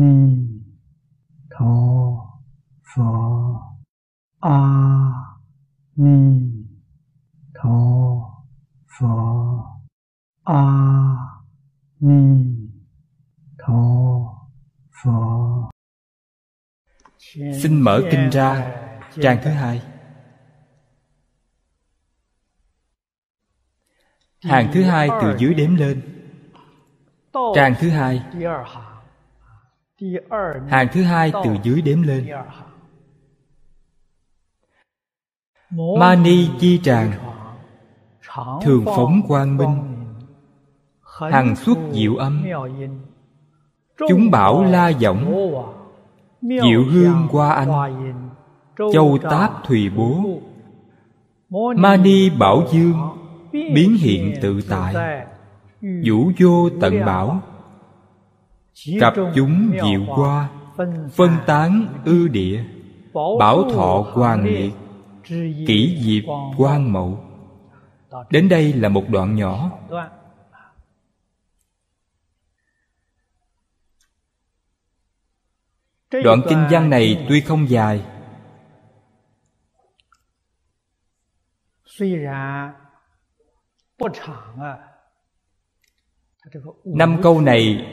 ni tho phở a ni tho phở a ni tho phở xin mở kinh ra trang thứ hai. Hàng thứ hai từ dưới đếm lên. Trang thứ hai hàng thứ hai từ dưới đếm lên. Mani chi tràng, thường phóng quang minh, hằng xuất diệu âm. Chúng bảo la giọng diệu hương qua anh, châu táp thùy bố. Mani bảo dương, biến hiện tự tại, vũ vô tận bảo cặp chúng diệu qua phân tán ư địa bảo thọ hoàng liệt kỷ diệp quan mậu. Đến đây là một đoạn nhỏ. đoạn. Kinh văn này tuy không dài. Năm câu này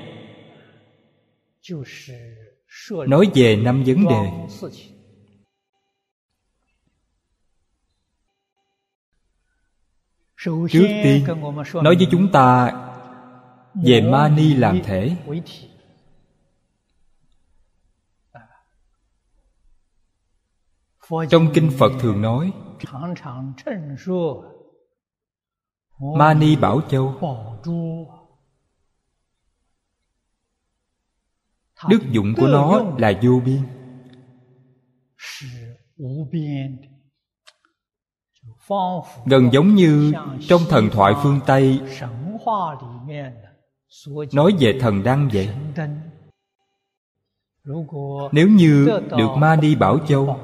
nói về năm vấn đề。trước tiên nói với chúng ta về mani làm thể。trong kinh phật thường nói mani bảo châu đức dụng của nó là vô biên. gần giống như trong thần thoại phương tây. nói về thần đăng vậy. nếu như được mani bảo châu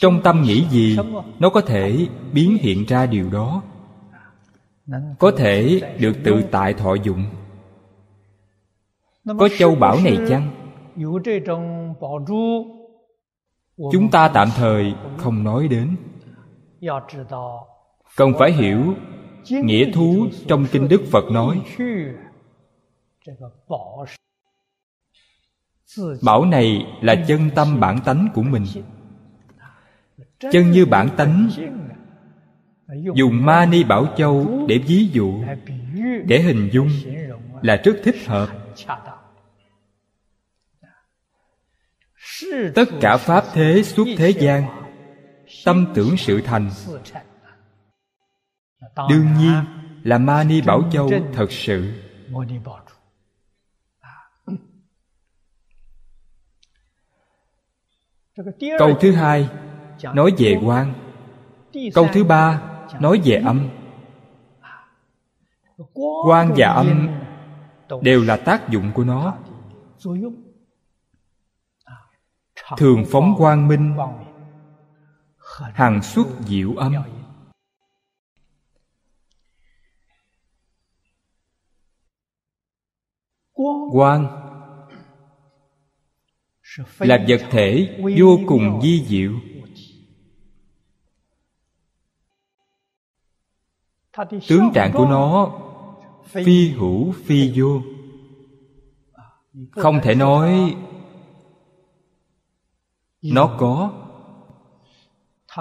trong tâm nghĩ gì nó có thể biến hiện ra điều đó? có thể được tự tại thọ dụng có châu bảo này chăng? Chúng ta tạm thời không nói đến. Cần phải hiểu nghĩa thú trong kinh đức phật nói. Bảo này là chân tâm bản tánh của mình. Chân như bản tánh, dùng mani bảo châu để ví dụ, để hình dung là rất thích hợp. Tất cả pháp thế suốt thế gian tâm tưởng sự thành. đương nhiên là mani bảo châu thật sự câu thứ hai nói về quan câu thứ ba nói về âm。quan và âm đều là tác dụng của nó thường phóng quang minh. Hằng xuất diệu âm. Quang là vật thể vô cùng di diệu. Tướng trạng của nó phi hữu phi vô. Không thể nói nó có.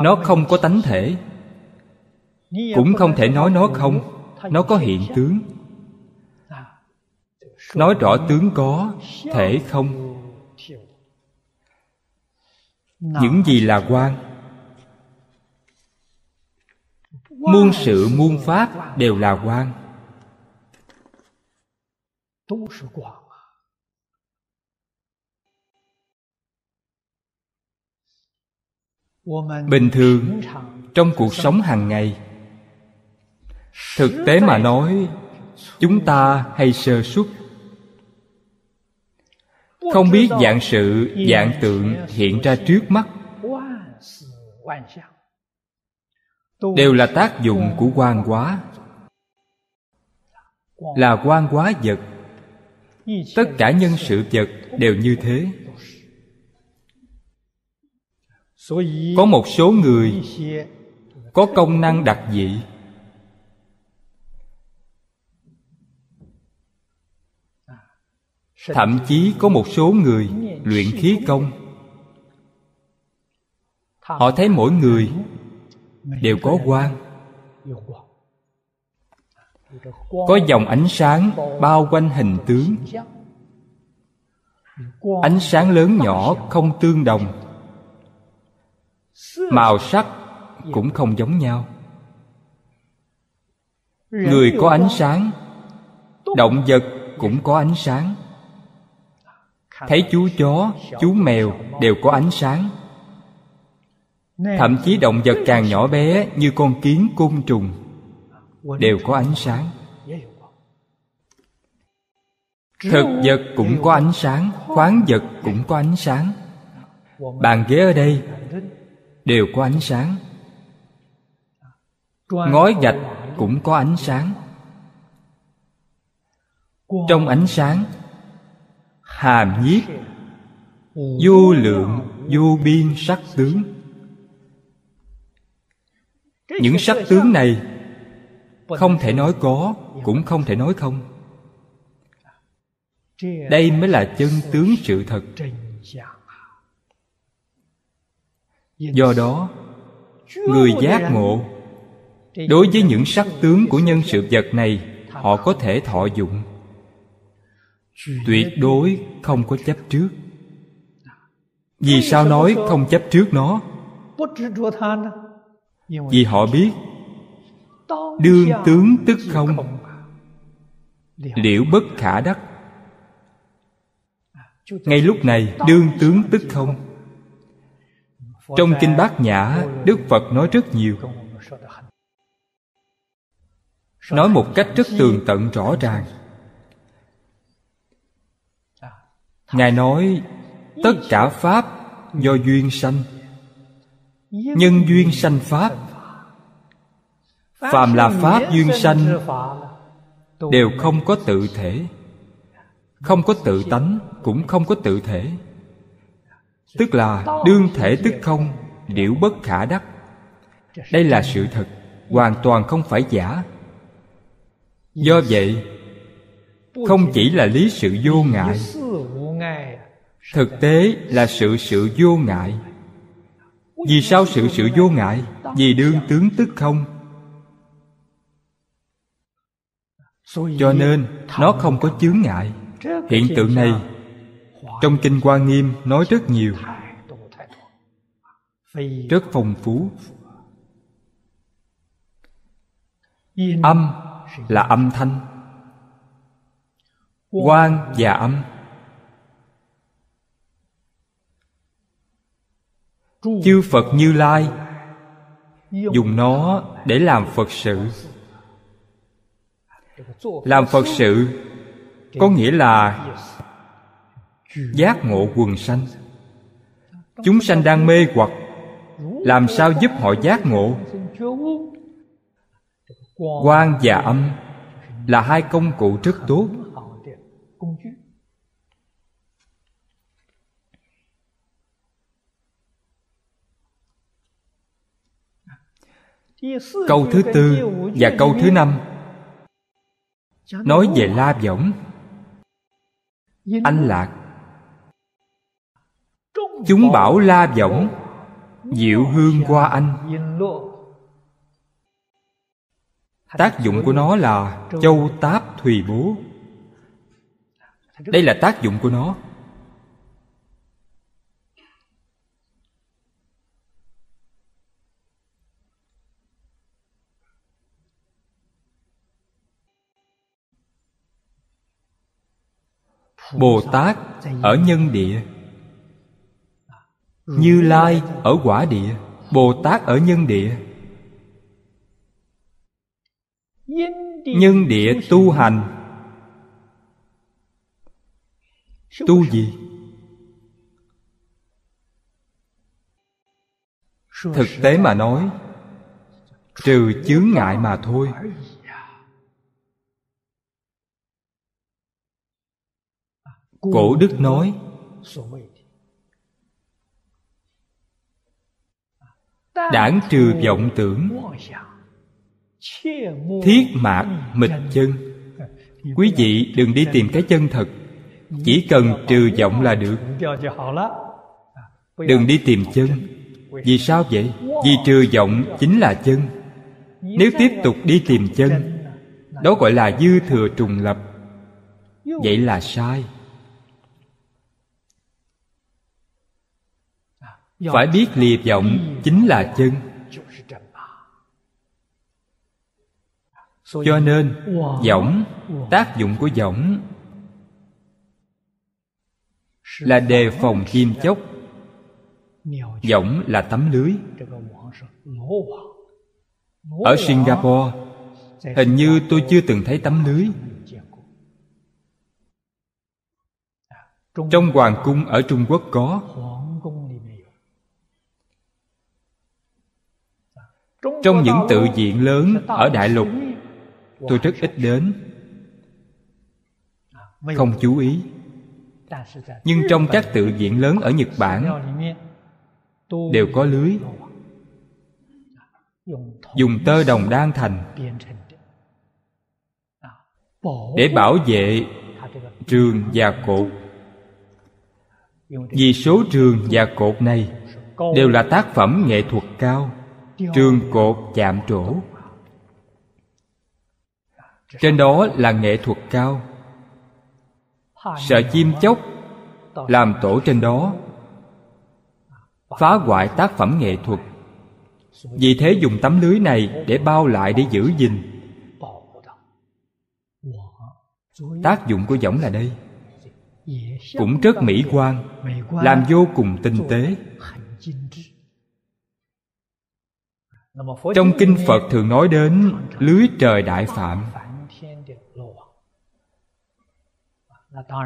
Nó không có tánh thể. Cũng không thể nói nó không. nó có hiện tướng. Nói rõ tướng có thể không. những gì là quan. muôn sự muôn pháp đều là quan bình thường, trong cuộc sống hàng ngày, thực tế mà nói, chúng ta hay sơ suất. Không biết dạng sự, dạng tượng hiện ra trước mắt. Đều là tác dụng của quan hóa. Là quan hóa vật. Tất cả nhân sự vật đều như thế có một số người có công năng đặc dị. Thậm chí có một số người luyện khí công. Họ thấy mỗi người đều có quan có dòng ánh sáng bao quanh hình tướng. Ánh sáng lớn nhỏ không tương đồng màu sắc cũng không giống nhau. Người có ánh sáng động vật cũng có ánh sáng. Thấy chú chó chú mèo đều có ánh sáng. Thậm chí động vật càng nhỏ bé như con kiến côn trùng đều có ánh sáng. Thực vật cũng có ánh sáng khoáng vật cũng có ánh sáng. Bàn ghế ở đây đều có ánh sáng. Ngói gạch cũng có ánh sáng. Trong ánh sáng hàm nhiếp vô lượng vô biên sắc tướng. Những sắc tướng này không thể nói có cũng không thể nói không. Đây mới là chân tướng sự thật do đó, người giác ngộ, đối với những sắc tướng của nhân sự vật này, họ có thể thọ dụng. Tuyệt đối không có chấp trước. Vì sao nói không chấp trước nó? Vì họ biết đương tướng tức không liễu bất khả đắc. Ngay lúc này, đương tướng tức không trong kinh bát nhã, đức phật nói rất nhiều. Nói một cách rất tường tận rõ ràng. Ngài nói, tất cả pháp do duyên sanh. Nhân duyên sanh pháp. Phàm là pháp duyên sanh, đều không có tự thể. Không có tự tánh, cũng không có tự thể tức là đương thể tức không, điểu bất khả đắc. Đây là sự thật, hoàn toàn không phải giả. Do vậy, không chỉ là lý sự vô ngại, thực tế là sự sự vô ngại. Vì sao sự sự vô ngại? Vì đương tướng tức không. Cho nên, nó không có chướng ngại. Hiện tượng này trong kinh hoa nghiêm nói rất nhiều. Rất phong phú. Âm là âm thanh. Quang và âm. Chư phật như lai dùng nó để làm phật sự. Làm phật sự có nghĩa là giác ngộ quần sanh. Chúng sanh đang mê hoặc, làm sao giúp họ giác ngộ? Quan và âm là hai công cụ rất tốt. Câu thứ tư và câu thứ năm. Nói về la võng. Anh lạc chúng bảo la võng, diệu hương qua anh. Tác dụng của nó là châu táp thùy bố. Đây là tác dụng của nó. Bồ tát ở nhân địa như lai ở quả địa, bồ tát ở nhân địa. Nhân địa tu hành. Tu gì? Thực tế mà nói, trừ chướng ngại mà thôi. Cổ đức nói đảng trừ vọng tưởng. Thiết mạc mịch chân. Quý vị đừng đi tìm cái chân thật. Chỉ cần trừ vọng là được. Đừng đi tìm chân. Vì sao vậy? Vì trừ vọng chính là chân. Nếu tiếp tục đi tìm chân, đó gọi là dư thừa trùng lập. Vậy là sai. Phải biết lìa vọng chính là chân. Cho nên võng tác dụng của võng là đề phòng chim chóc võng là tấm lưới. Ở singapore hình như tôi chưa từng thấy tấm lưới. Trong hoàng cung ở trung quốc có trong những tự viện lớn ở đại lục tôi rất ít đến. Không chú ý. nhưng trong các tự viện lớn ở nhật bản đều có lưới. dùng tơ đồng đan thành. để bảo vệ trường và cột. vì số trường và cột này đều là tác phẩm nghệ thuật cao trường cột chạm trổ. Trên đó là nghệ thuật cao. Sợ chim chóc làm tổ trên đó. Phá hoại tác phẩm nghệ thuật. Vì thế dùng tấm lưới này để bao lại để giữ gìn. Tác dụng của võng là đây. Cũng rất mỹ quan làm vô cùng tinh tế trong kinh phật thường nói đến lưới trời đại phạm.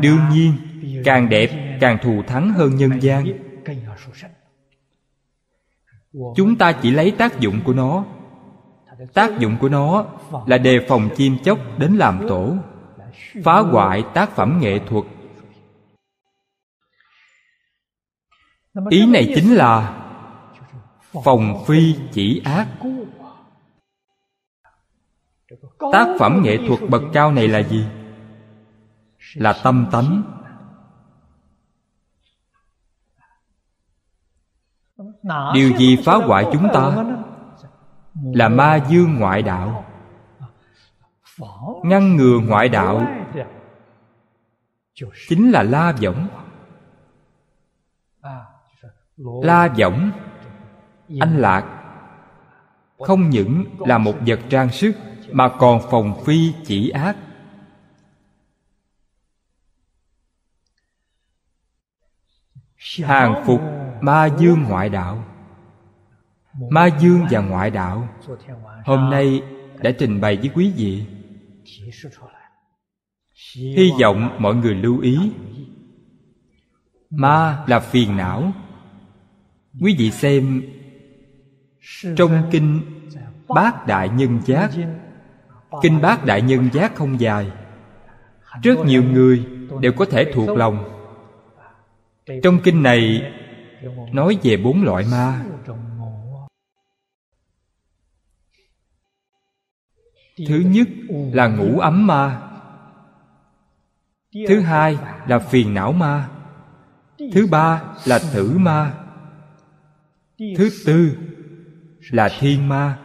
đương nhiên càng đẹp càng thù thắng hơn nhân gian. chúng ta chỉ lấy tác dụng của nó. Tác dụng của nó là đề phòng chim chóc đến làm tổ phá hoại tác phẩm nghệ thuật. ý này chính là phòng phi chỉ ác. Tác phẩm nghệ thuật bậc cao này là gì? Là tâm tánh. Điều gì phá hoại chúng ta? Là ma dương ngoại đạo. Ngăn ngừa ngoại đạo. Chính là la võng. La võng anh lạc không những là một vật trang sức mà còn phòng phi chỉ ác. Hàng phục ma dương ngoại đạo. Ma dương và ngoại đạo hôm nay đã trình bày với quý vị. Hy vọng mọi người lưu ý. Ma là phiền não. Quý vị xem trong kinh bát đại nhân giác, kinh bát đại nhân giác không dài, rất nhiều người đều có thể thuộc lòng. Trong kinh này nói về bốn loại ma. Thứ nhất là ngủ ấm ma. Thứ hai là phiền não ma. Thứ ba là tử ma. Thứ tư là thiên ma.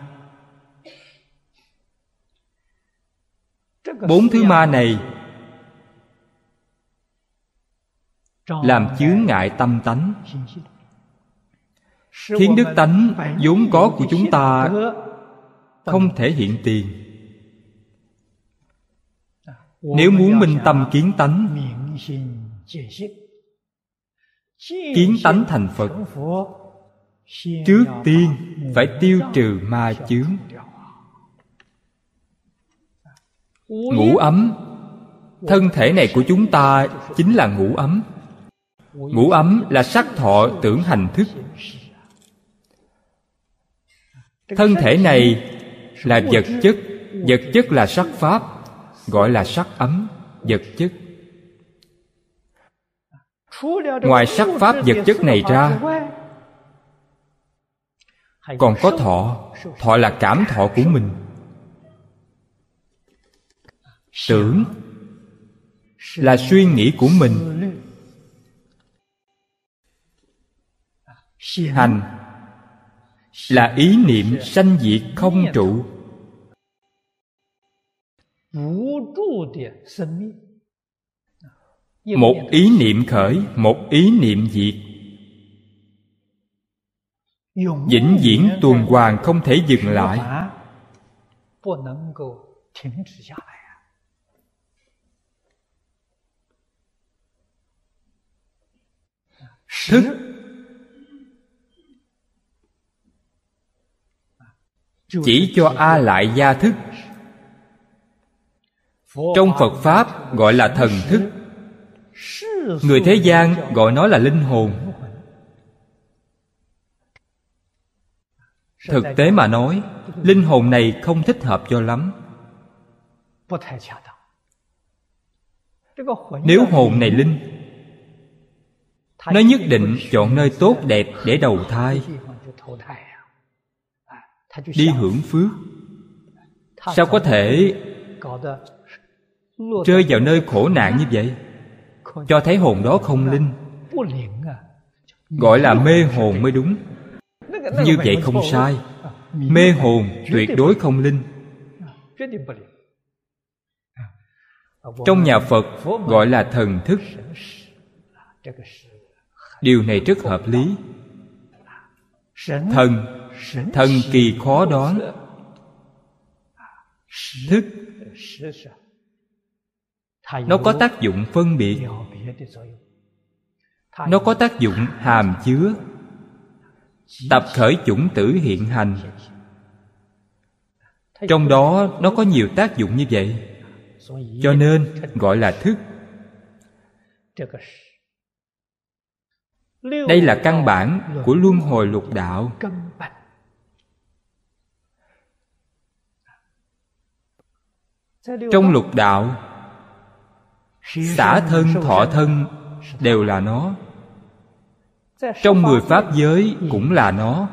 Bốn thứ ma này làm chướng ngại tâm tánh. Khiến đức tánh vốn có của chúng ta không thể hiện tiền. Nếu muốn minh tâm kiến tánh kiến tánh thành phật trước tiên, phải tiêu trừ ma chướng. Ngủ ấm. Thân thể này của chúng ta chính là ngủ ấm. Ngủ ấm là sắc thọ tưởng hành thức. Thân thể này là vật chất. Vật chất là sắc pháp, gọi là sắc ấm, vật chất. Ngoài sắc pháp vật chất này ra còn có thọ thọ là cảm thọ của mình. Tưởng là suy nghĩ của mình. Hành là ý niệm sanh diệt không trụ. Một ý niệm khởi, một ý niệm diệt vĩnh viễn tuần hoàn không thể dừng lại. Thức. Chỉ cho a lại gia thức. Trong phật pháp gọi là thần thức. Người thế gian gọi nó là linh hồn. Thực tế mà nói, linh hồn này không thích hợp cho lắm. Nếu hồn này linh, nó nhất định chọn nơi tốt đẹp để đầu thai, đi hưởng phước. Sao có thể rơi vào nơi khổ nạn như vậy? Cho thấy hồn đó không linh, gọi là mê hồn mới đúng như vậy không sai. Mê hồn tuyệt đối không linh. Trong nhà phật gọi là thần thức. Điều này rất hợp lý. Thần thần kỳ khó đoán. Thức nó có tác dụng phân biệt. Nó có tác dụng hàm chứa tập khởi chủng tử hiện hành. Trong đó nó có nhiều tác dụng như vậy. Cho nên gọi là thức. Đây là căn bản của luân hồi lục đạo. Trong lục đạo, xả thân, thọ thân đều là nó trong mười pháp giới cũng là nó.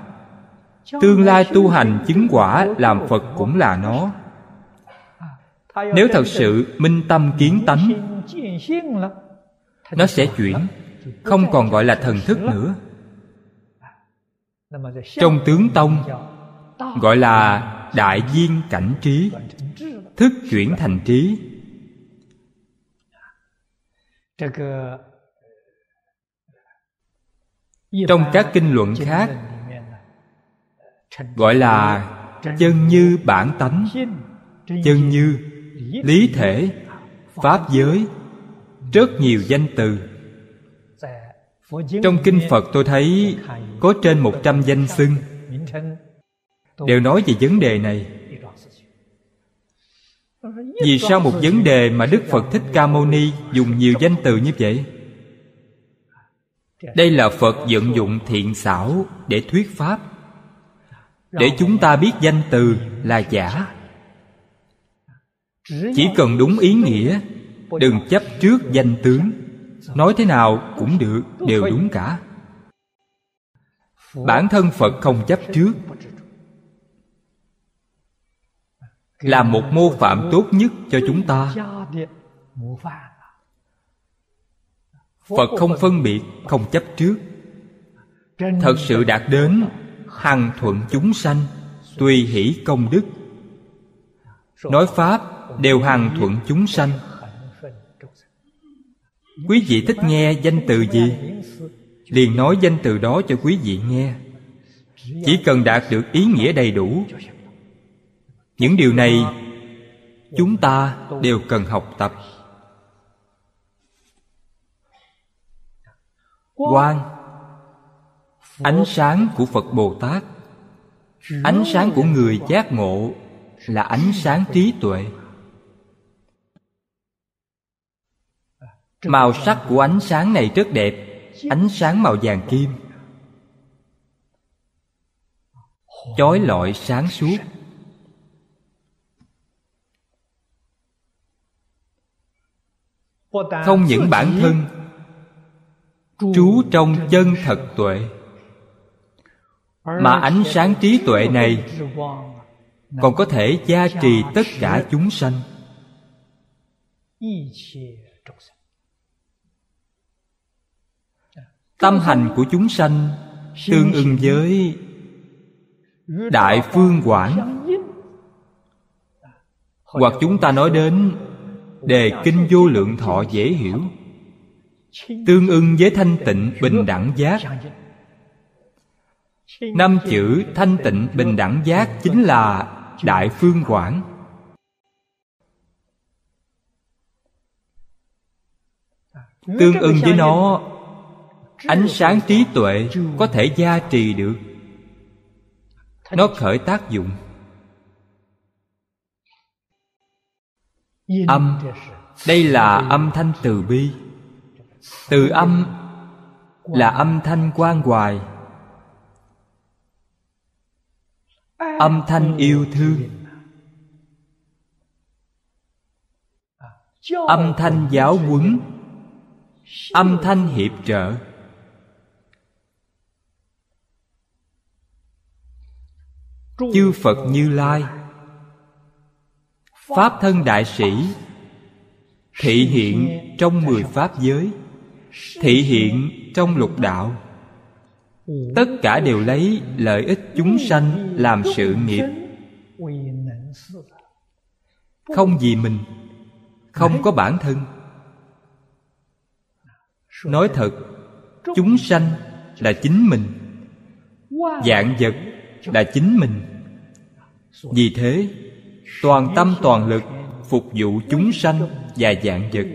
Tương lai tu hành chứng quả làm phật cũng là nó. Nếu thật sự minh tâm kiến tánh, nó sẽ chuyển, không còn gọi là thần thức nữa. Trong tướng tông, gọi là đại viên cảnh trí, thức chuyển thành trí trong các kinh luận khác gọi là chân như bản tánh chân như lý thể pháp giới rất nhiều danh từ. Trong kinh phật tôi thấy có trên một trăm danh xưng. đều nói về vấn đề này. vì sao một vấn đề mà đức phật thích ca mâu ni dùng nhiều danh từ như vậy đây là phật vận dụng thiện xảo để thuyết pháp. Để chúng ta biết danh từ là giả. Chỉ cần đúng ý nghĩa, đừng chấp trước danh tướng. Nói thế nào cũng được, đều đúng cả. Bản thân phật không chấp trước. Là một mô phạm tốt nhất cho chúng ta phật không phân biệt, không chấp trước. Thật sự đạt đến hằng thuận chúng sanh tùy hỷ công đức. Nói pháp đều hằng thuận chúng sanh. Quý vị thích nghe danh từ gì? Liền nói danh từ đó cho quý vị nghe. Chỉ cần đạt được ý nghĩa đầy đủ. Những điều này chúng ta đều cần học tập. Quang. Ánh sáng của phật bồ tát. Ánh sáng của người giác ngộ là ánh sáng trí tuệ. Màu sắc của ánh sáng này rất đẹp. Ánh sáng màu vàng kim. Chói lọi sáng suốt. Không những bản thân trú trong chân thật tuệ, mà ánh sáng trí tuệ này còn có thể gia trì tất cả chúng sanh. Tâm hành của chúng sanh tương ưng với đại phương quảng. Hoặc chúng ta nói đến đề kinh vô lượng thọ dễ hiểu tương ưng với thanh tịnh bình đẳng giác. Năm chữ thanh tịnh bình đẳng giác chính là đại phương quảng. Tương ưng với nó, ánh sáng trí tuệ có thể gia trì được. Nó khởi tác dụng. Âm. Đây là âm thanh từ bi từ âm là âm thanh quan hoài. Âm thanh yêu thương. Âm thanh giáo huấn. Âm thanh hiệp trợ. Chư phật như lai, pháp thân đại sĩ, thị hiện trong mười pháp giới thị hiện trong lục đạo. Tất cả đều lấy lợi ích chúng sanh làm sự nghiệp. Không vì mình, không có bản thân. Nói thật, chúng sanh là chính mình. Dạng vật là chính mình. Vì thế, toàn tâm toàn lực phục vụ chúng sanh và dạng vật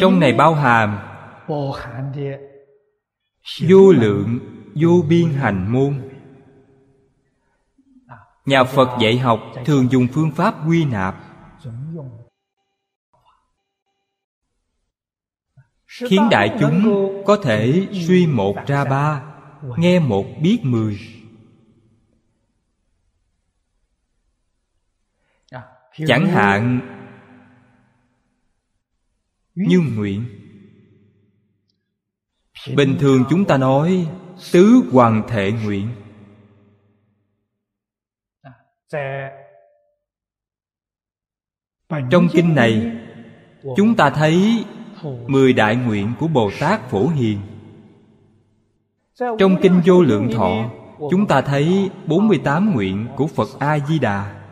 trong này bao hàm vô lượng vô biên hành môn. Nhà phật dạy học thường dùng phương pháp quy nạp. Khiến đại chúng có thể suy một ra ba nghe một biết mười chẳng hạn. Như nguyện. Bình thường chúng ta nói tứ hoàng thệ nguyện. Trong kinh này chúng ta thấy mười đại nguyện của bồ tát phổ hiền. Trong kinh vô lượng thọ chúng ta thấy 48 nguyện của Phật A-di-đà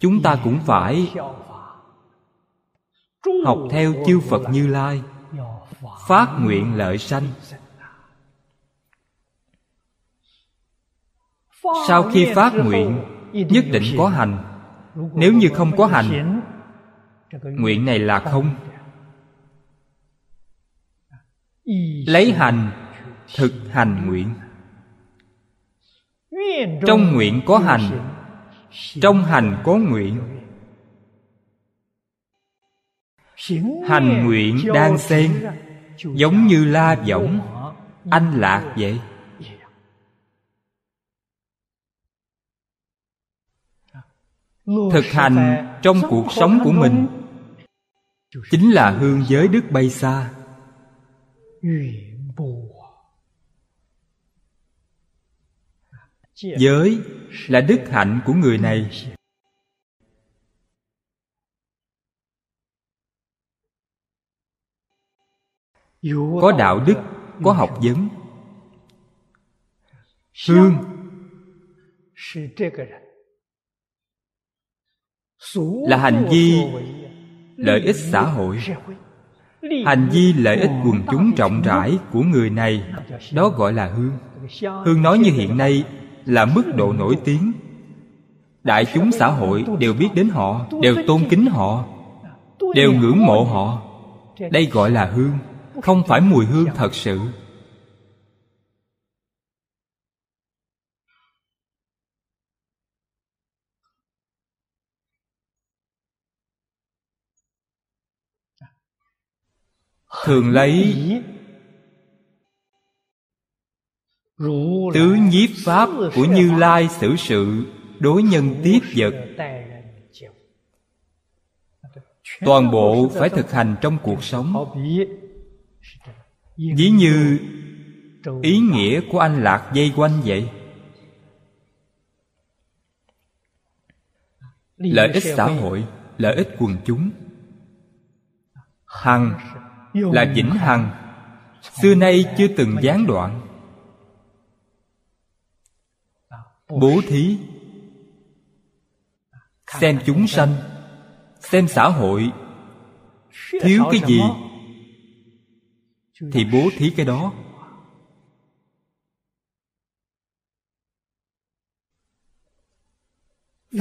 Chúng ta cũng phải Học theo chư Phật Như Lai, Phát nguyện lợi sanh. Sau khi phát nguyện, nhất định có hành. Nếu như không có hành, nguyện này là không. Lấy hành, thực hành nguyện. Trong nguyện có hành trong hành có nguyện. Hành nguyện đang xen, giống như la võng, anh lạc vậy. Thực hành trong cuộc sống của mình chính là hương giới đức bay xa giới là đức hạnh của người này. Có đạo đức, có học vấn. Hương là hành vi lợi ích xã hội. Hành vi lợi ích quần chúng rộng rãi của người này, đó gọi là hương. Hương nói như hiện nay là mức độ nổi tiếng. Đại chúng xã hội đều biết đến họ, đều tôn kính họ, đều ngưỡng mộ họ. Đây gọi là hương, không phải mùi hương thật sự. Thường lấy tứ nhiếp pháp của như lai xử sự đối nhân tiếp vật. toàn bộ phải thực hành trong cuộc sống. ví như ý nghĩa của anh lạc dây quanh vậy. Lợi ích xã hội lợi ích quần chúng. hằng là vĩnh hằng. xưa nay chưa từng gián đoạn bố thí. Xem chúng sanh, xem xã hội. Thiếu cái gì thì bố thí cái đó.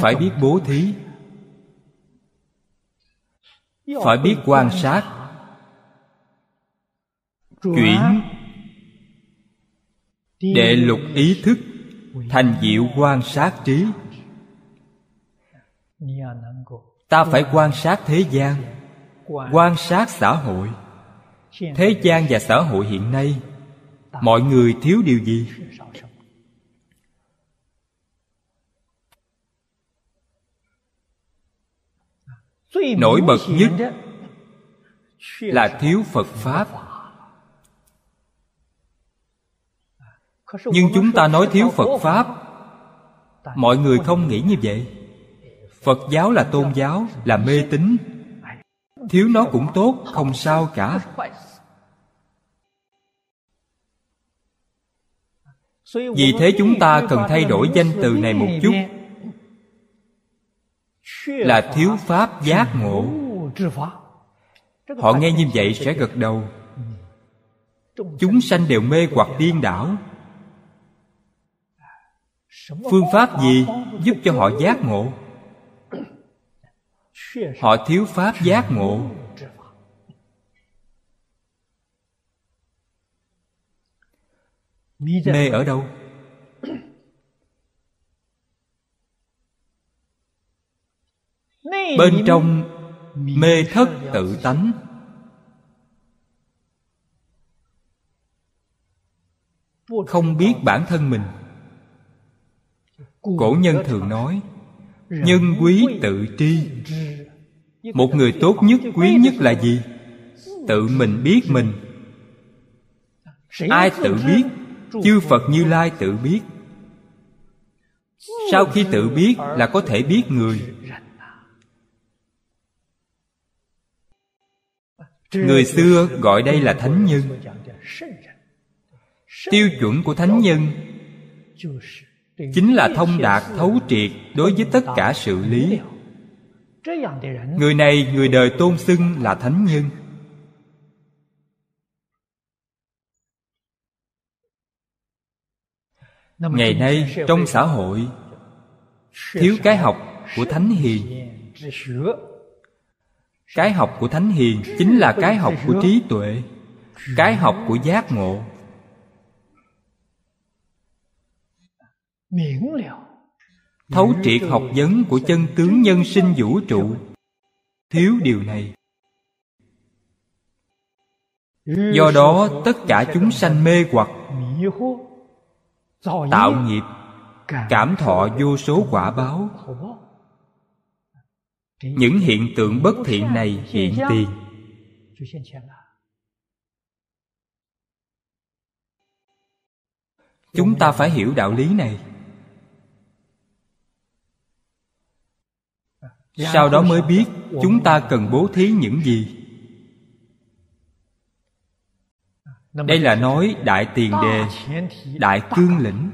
Phải biết bố thí. Phải biết quan sát. Chuyển. Đệ lục ý thức thành diệu quan sát trí. Ta phải quan sát thế gian, quan sát xã hội. Thế gian và xã hội hiện nay, mọi người thiếu điều gì? Nổi bật nhất là thiếu phật pháp. Nhưng chúng ta nói thiếu phật pháp. Mọi người không nghĩ như vậy. Phật giáo là tôn giáo, là mê tín. Thiếu nó cũng tốt, không sao cả. Vì thế chúng ta cần thay đổi danh từ này một chút. Là thiếu pháp giác ngộ. Họ nghe như vậy sẽ gật đầu. Chúng sanh đều mê hoặc điên đảo phương pháp gì giúp cho họ giác ngộ? Họ thiếu pháp giác ngộ. Mê ở đâu? Bên trong mê thất tự tánh. Không biết bản thân mình cổ nhân thường nói nhân quý tự tri. một người tốt nhất quý nhất là gì? Tự mình biết mình. Ai tự biết? Chư phật như lai tự biết. Sau khi tự biết là có thể biết người. Người xưa gọi đây là thánh nhân. tiêu chuẩn của thánh nhân chính là thông đạt thấu triệt đối với tất cả sự lý. Người này, người đời tôn xưng là thánh nhân. Ngày nay, trong xã hội, thiếu cái học của thánh hiền. Cái học của thánh hiền chính là cái học của trí tuệ, cái học của giác ngộ. Thấu triệt học vấn của chân tướng nhân sinh vũ trụ. thiếu điều này. Do đó tất cả chúng sanh mê hoặc tạo nghiệp cảm thọ vô số quả báo. những hiện tượng bất thiện này hiện tiền. Chúng ta phải hiểu đạo lý này sau đó mới biết chúng ta cần bố thí những gì. Đây là nói đại tiền đề đại cương lĩnh.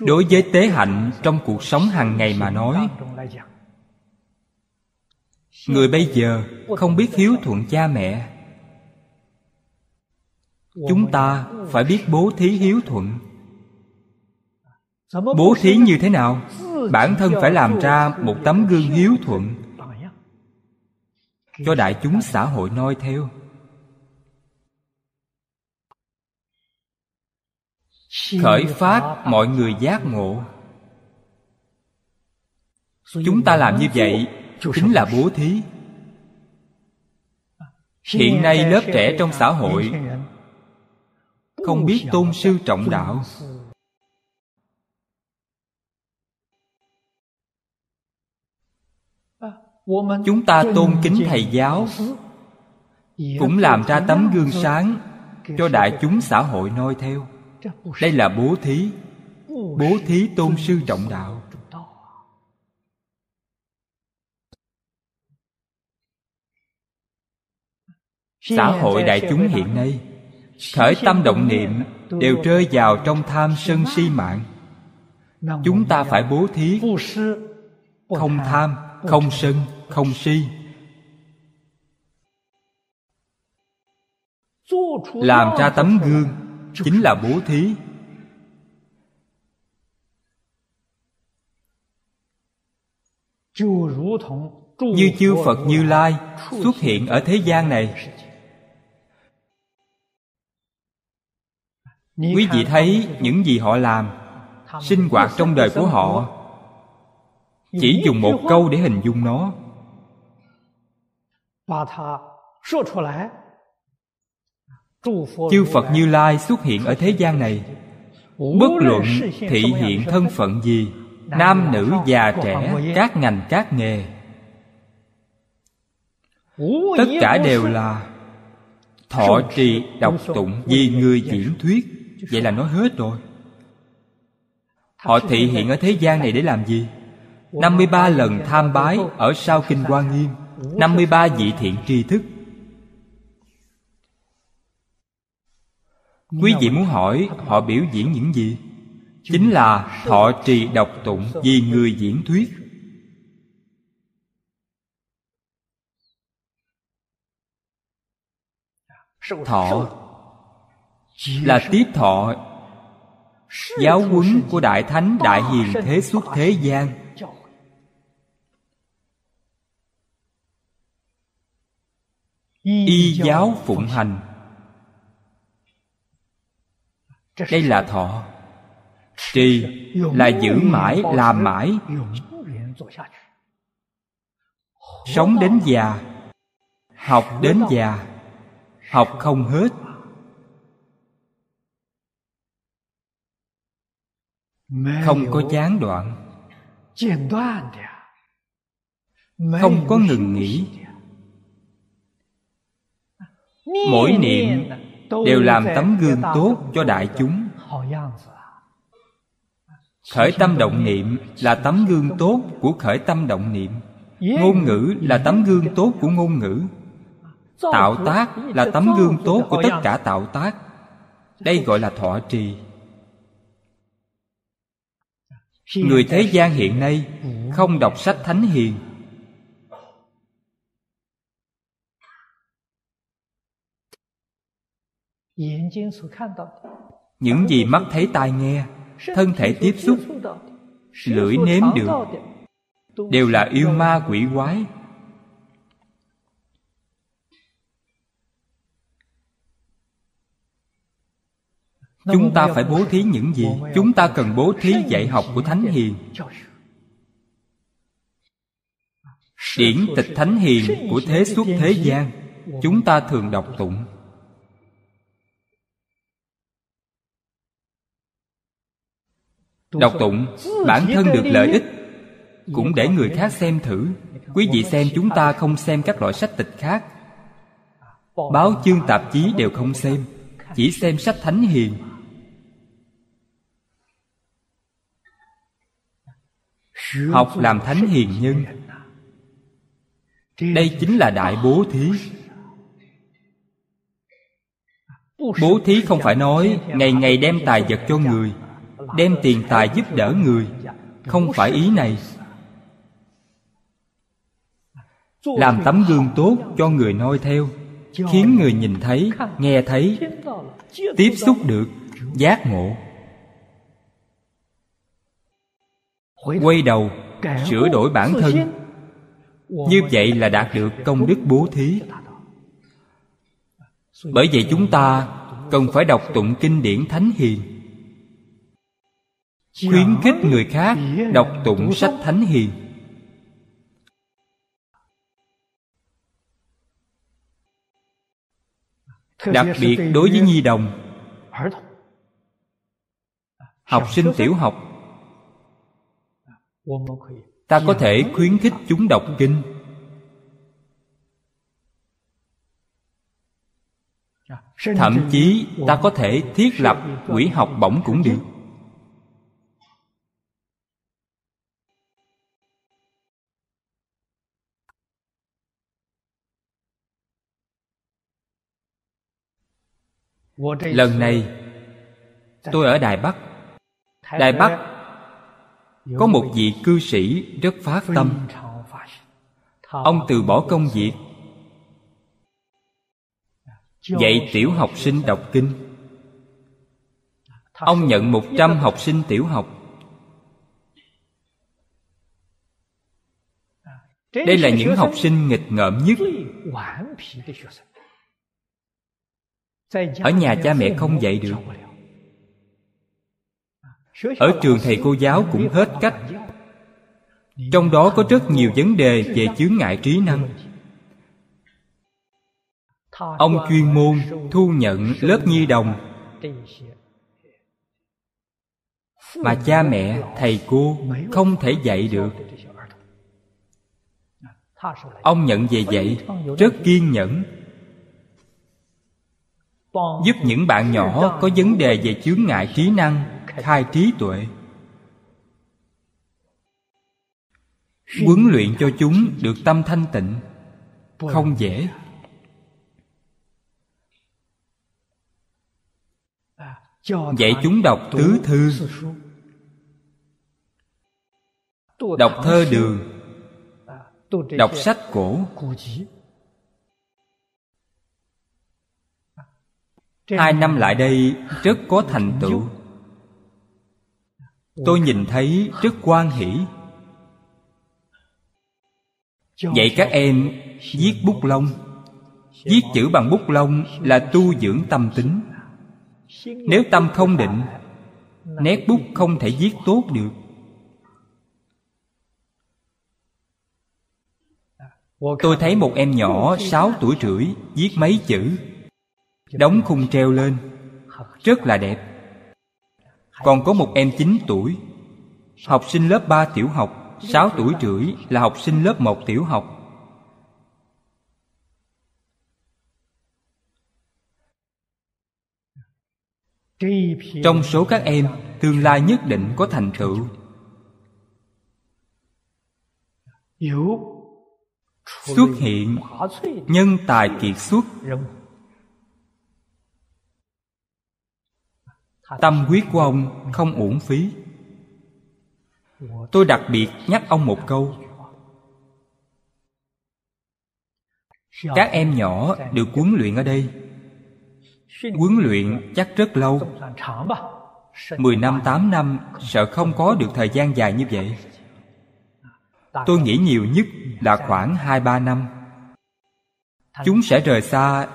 Đối với tế hạnh trong cuộc sống hàng ngày mà nói người bây giờ không biết hiếu thuận cha mẹ. Chúng ta phải biết bố thí hiếu thuận. Bố thí như thế nào bản thân phải làm ra một tấm gương hiếu thuận cho đại chúng xã hội noi theo. Khởi phát mọi người giác ngộ. Chúng ta làm như vậy chính là bố thí. Hiện nay lớp trẻ trong xã hội không biết tôn sư trọng đạo. Chúng ta tôn kính thầy giáo cũng làm ra tấm gương sáng cho đại chúng xã hội noi theo. Đây là bố thí bố thí tôn sư trọng đạo. Xã hội đại chúng hiện nay khởi tâm động niệm đều rơi vào trong tham sân si mạng. Chúng ta phải bố thí không tham không sân, không si. Làm ra tấm gương, chính là bố thí. Như chư phật như lai xuất hiện ở thế gian này. Quý vị thấy những gì họ làm, sinh hoạt trong đời của họ chỉ dùng một câu để hình dung nó. chư phật như lai xuất hiện ở thế gian này. bất luận thị hiện thân phận gì nam nữ già trẻ các ngành các nghề. tất cả đều là thọ trì đọc tụng vì người diễn thuyết. vậy là nói hết rồi. họ thị hiện ở thế gian này để làm gì 53 lần tham bái ở sau Kinh Hoa Nghiêm 53 vị thiện tri thức. Quý vị muốn hỏi họ biểu diễn những gì? Chính là thọ trì đọc tụng vì người diễn thuyết. Thọ là tiếp thọ. Giáo huấn của đại thánh đại hiền thế xuất thế gian. Y giáo phụng hành. Đây là thọ. Trì là giữ mãi làm mãi. Sống đến già học đến già học không hết. Không có gián đoạn. Không có ngừng nghỉ mỗi niệm đều làm tấm gương tốt cho đại chúng. khởi tâm động niệm là tấm gương tốt của khởi tâm động niệm. Ngôn ngữ là tấm gương tốt của ngôn ngữ. Tạo tác là tấm gương tốt của tất cả tạo tác. Đây gọi là thọ trì. Người thế gian hiện nay không đọc sách thánh hiền những gì mắt thấy tai nghe thân thể tiếp xúc lưỡi nếm được đều là yêu ma quỷ quái。chúng ta phải bố thí những gì？chúng ta cần bố thí dạy học của thánh hiền。điển tịch thánh hiền của thế xuất thế gian chúng ta thường đọc tụng đọc tụng bản thân được lợi ích cũng để người khác xem thử. Quý vị xem chúng ta không xem các loại sách tịch khác. Báo chương tạp chí đều không xem chỉ xem sách thánh hiền. Học làm thánh hiền nhân. đây chính là đại bố thí. bố thí không phải nói ngày ngày đem tài vật cho người đem tiền tài giúp đỡ người. Không phải ý này. Làm tấm gương tốt cho người noi theo, khiến người nhìn thấy, nghe thấy, tiếp xúc được, giác ngộ. Quay đầu, sửa đổi bản thân. Như vậy là đạt được công đức bố thí. Bởi vậy chúng ta cần phải đọc tụng kinh điển thánh hiền khuyến khích người khác đọc tụng sách thánh hiền. Đặc biệt đối với nhi đồng. Học sinh tiểu học. Ta có thể khuyến khích chúng đọc kinh. Thậm chí ta có thể thiết lập quỹ học bổng cũng được lần này tôi ở đài bắc. Đài bắc có một vị cư sĩ rất phát tâm. ông từ bỏ công việc. dạy tiểu học sinh đọc kinh. ông nhận một trăm học sinh tiểu học. Đây là những học sinh nghịch ngợm nhất ở nhà cha mẹ không dạy được. Ở trường thầy cô giáo cũng hết cách. Trong đó có rất nhiều vấn đề về chướng ngại trí năng. Ông chuyên môn thu nhận lớp nhi đồng. Mà cha mẹ, thầy cô không thể dạy được. Ông nhận về dạy rất kiên nhẫn giúp những bạn nhỏ có vấn đề về chướng ngại trí năng, khai trí tuệ. Huấn luyện cho chúng được tâm thanh tịnh. Không dễ. Dạy chúng đọc tứ thư. Đọc thơ đường. Đọc sách cổ. Hai năm lại đây rất có thành tựu. Tôi nhìn thấy rất quan hỷ. Dạy các em viết bút lông. Viết chữ bằng bút lông là tu dưỡng tâm tính. Nếu tâm không định nét bút không thể viết tốt được. Tôi thấy một em nhỏ sáu tuổi rưỡi viết mấy chữ đóng khung treo lên. Rất là đẹp. Còn có một em 9 tuổi. Học sinh lớp 3 tiểu học 6 tuổi rưỡi là học sinh lớp 1 tiểu học. Trong số các em, tương lai nhất định có thành tựu. Xuất hiện nhân tài kiệt xuất. Tâm huyết của ông không uổng phí. Tôi đặc biệt nhắc ông một câu. Các em nhỏ được huấn luyện ở đây. Huấn luyện chắc rất lâu. Mười năm, tám năm, sợ không có được thời gian dài như vậy. Tôi nghĩ nhiều nhất là khoảng hai, ba năm. Chúng sẽ rời xa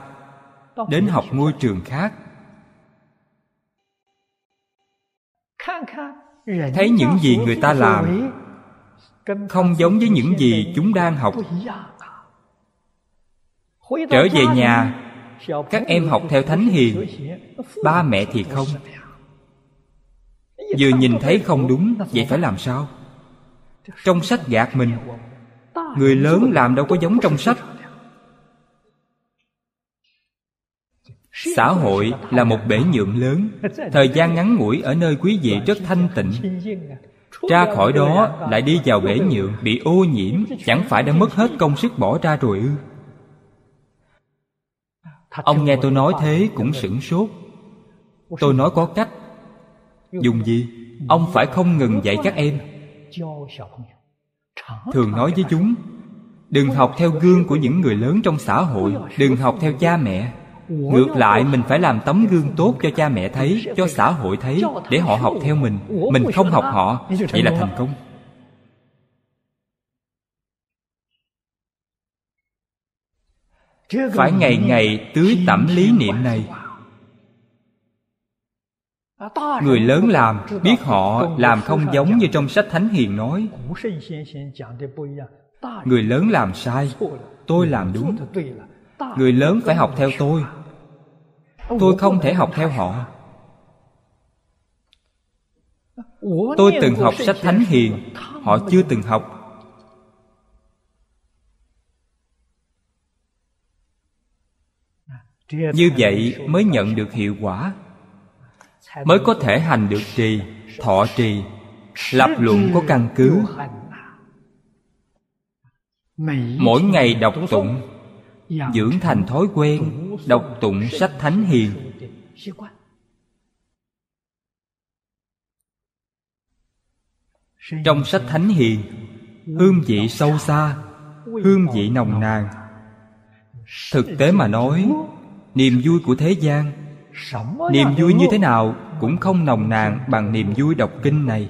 đến học ngôi trường khác. Thấy những gì người ta làm không giống với những gì chúng đang học. Trở về nhà các em học theo thánh hiền. ba mẹ thì không. vừa nhìn thấy không đúng vậy phải làm sao? trong sách gạt mình. Người lớn làm đâu có giống trong sách xã hội là một bể nhượng lớn. Thời gian ngắn ngủi ở nơi quý vị rất thanh tịnh. Ra khỏi đó lại đi vào bể nhượng bị ô nhiễm, chẳng phải đã mất hết công sức bỏ ra rồi ư? Ông nghe tôi nói thế cũng sửng sốt. Tôi nói có cách. Dùng gì? Ông phải không ngừng dạy các em. Thường nói với chúng, đừng học theo gương của những người lớn trong xã hội, đừng học theo cha mẹ ngược lại, mình phải làm tấm gương tốt cho cha mẹ thấy, cho xã hội thấy, để họ học theo mình. Mình không học họ, vậy là thành công. Phải ngày ngày tưới tẩm lý niệm này. Người lớn làm, biết họ làm không giống như trong sách thánh hiền nói. Người lớn làm sai, tôi làm đúng người lớn phải học theo tôi. Tôi không thể học theo họ. Tôi từng học sách thánh hiền, họ chưa từng học. Như vậy mới nhận được hiệu quả, mới có thể hành được trì, thọ trì, lập luận có căn cứ. Mỗi ngày đọc tụng dưỡng thành thói quen, đọc tụng sách thánh hiền. Trong sách thánh hiền, hương vị sâu xa, hương vị nồng nàn. Thực tế mà nói, niềm vui của thế gian, niềm vui như thế nào cũng không nồng nàn bằng niềm vui đọc kinh này.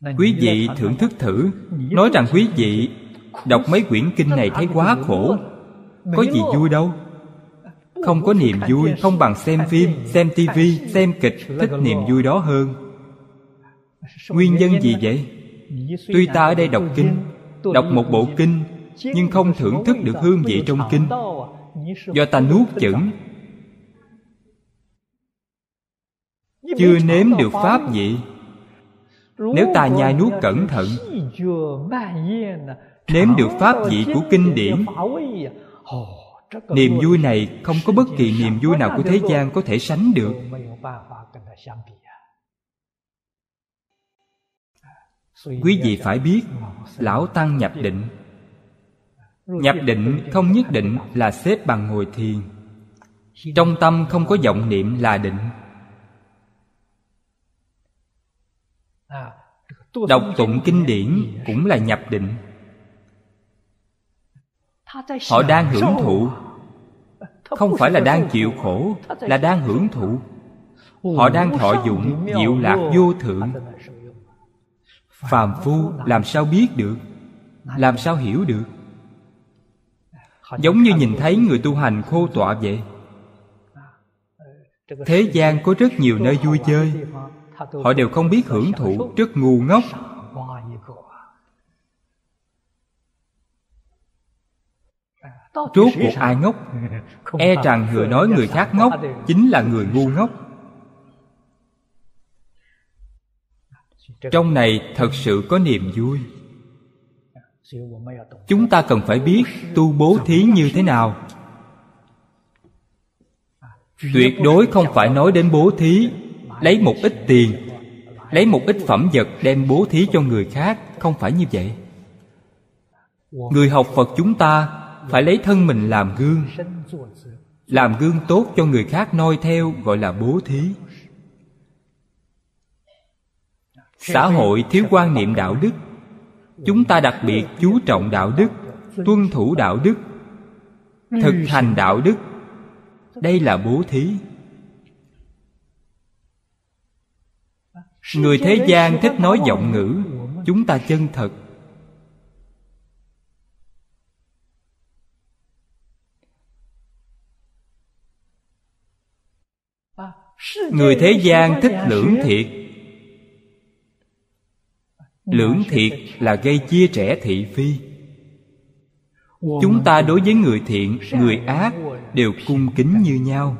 Quý vị thưởng thức thử nói rằng quý vị đọc mấy quyển kinh này thấy quá khổ có gì vui đâu không có niềm vui không bằng xem phim xem tivi xem kịch thích niềm vui đó hơn nguyên nhân gì vậy tuy ta ở đây đọc kinh đọc một bộ kinh nhưng không thưởng thức được hương vị trong kinh do ta nuốt chửng chưa nếm được pháp vị nếu ta nhai nuốt cẩn thận nếm được pháp vị của kinh điển. niềm vui này không có bất kỳ niềm vui nào của thế gian có thể sánh được. quý vị phải biết lão tăng nhập định. Nhập định không nhất định là xếp bằng ngồi thiền. Trong tâm không có vọng niệm là định đọc tụng kinh điển cũng là nhập định. Họ đang hưởng thụ. Không phải là đang chịu khổ là đang hưởng thụ. Họ đang thọ dụng diệu lạc vô thượng. phàm phu làm sao biết được? Làm sao hiểu được? Giống như nhìn thấy người tu hành khô tọa vậy. Thế gian có rất nhiều nơi vui chơi họ đều không biết hưởng thụ rất ngu ngốc. Rốt cuộc ai ngốc? E rằng người nói người khác ngốc Chính là người ngu ngốc. Trong này thật sự có niềm vui. Chúng ta cần phải biết tu bố thí như thế nào. Tuyệt đối không phải nói đến bố thí. Lấy một ít tiền, Lấy một ít phẩm vật đem bố thí cho người khác, Không phải như vậy? Người học Phật chúng ta phải lấy thân mình làm gương làm gương tốt cho người khác noi theo, gọi là bố thí. Xã hội thiếu quan niệm đạo đức. Chúng ta đặc biệt chú trọng đạo đức, tuân thủ đạo đức, thực hành đạo đức. Đây là bố thí. Người thế gian thích nói giọng ngữ chúng ta chân thật. Người thế gian thích lưỡng thiệt. Lưỡng thiệt là gây chia rẽ thị phi. Chúng ta đối với người thiện người ác đều cung kính như nhau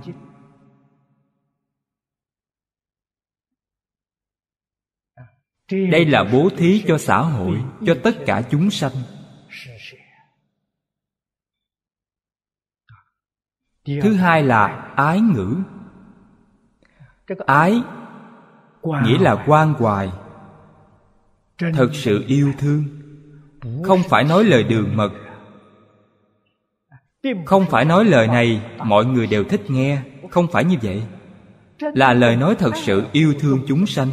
đây là bố thí cho xã hội, cho tất cả chúng sanh. Thứ hai là ái ngữ. Ái nghĩa là quan hoài, thật sự yêu thương. Không phải nói lời đường mật. Không phải nói lời này, mọi người đều thích nghe. Không phải như vậy. Là lời nói thật sự yêu thương chúng sanh.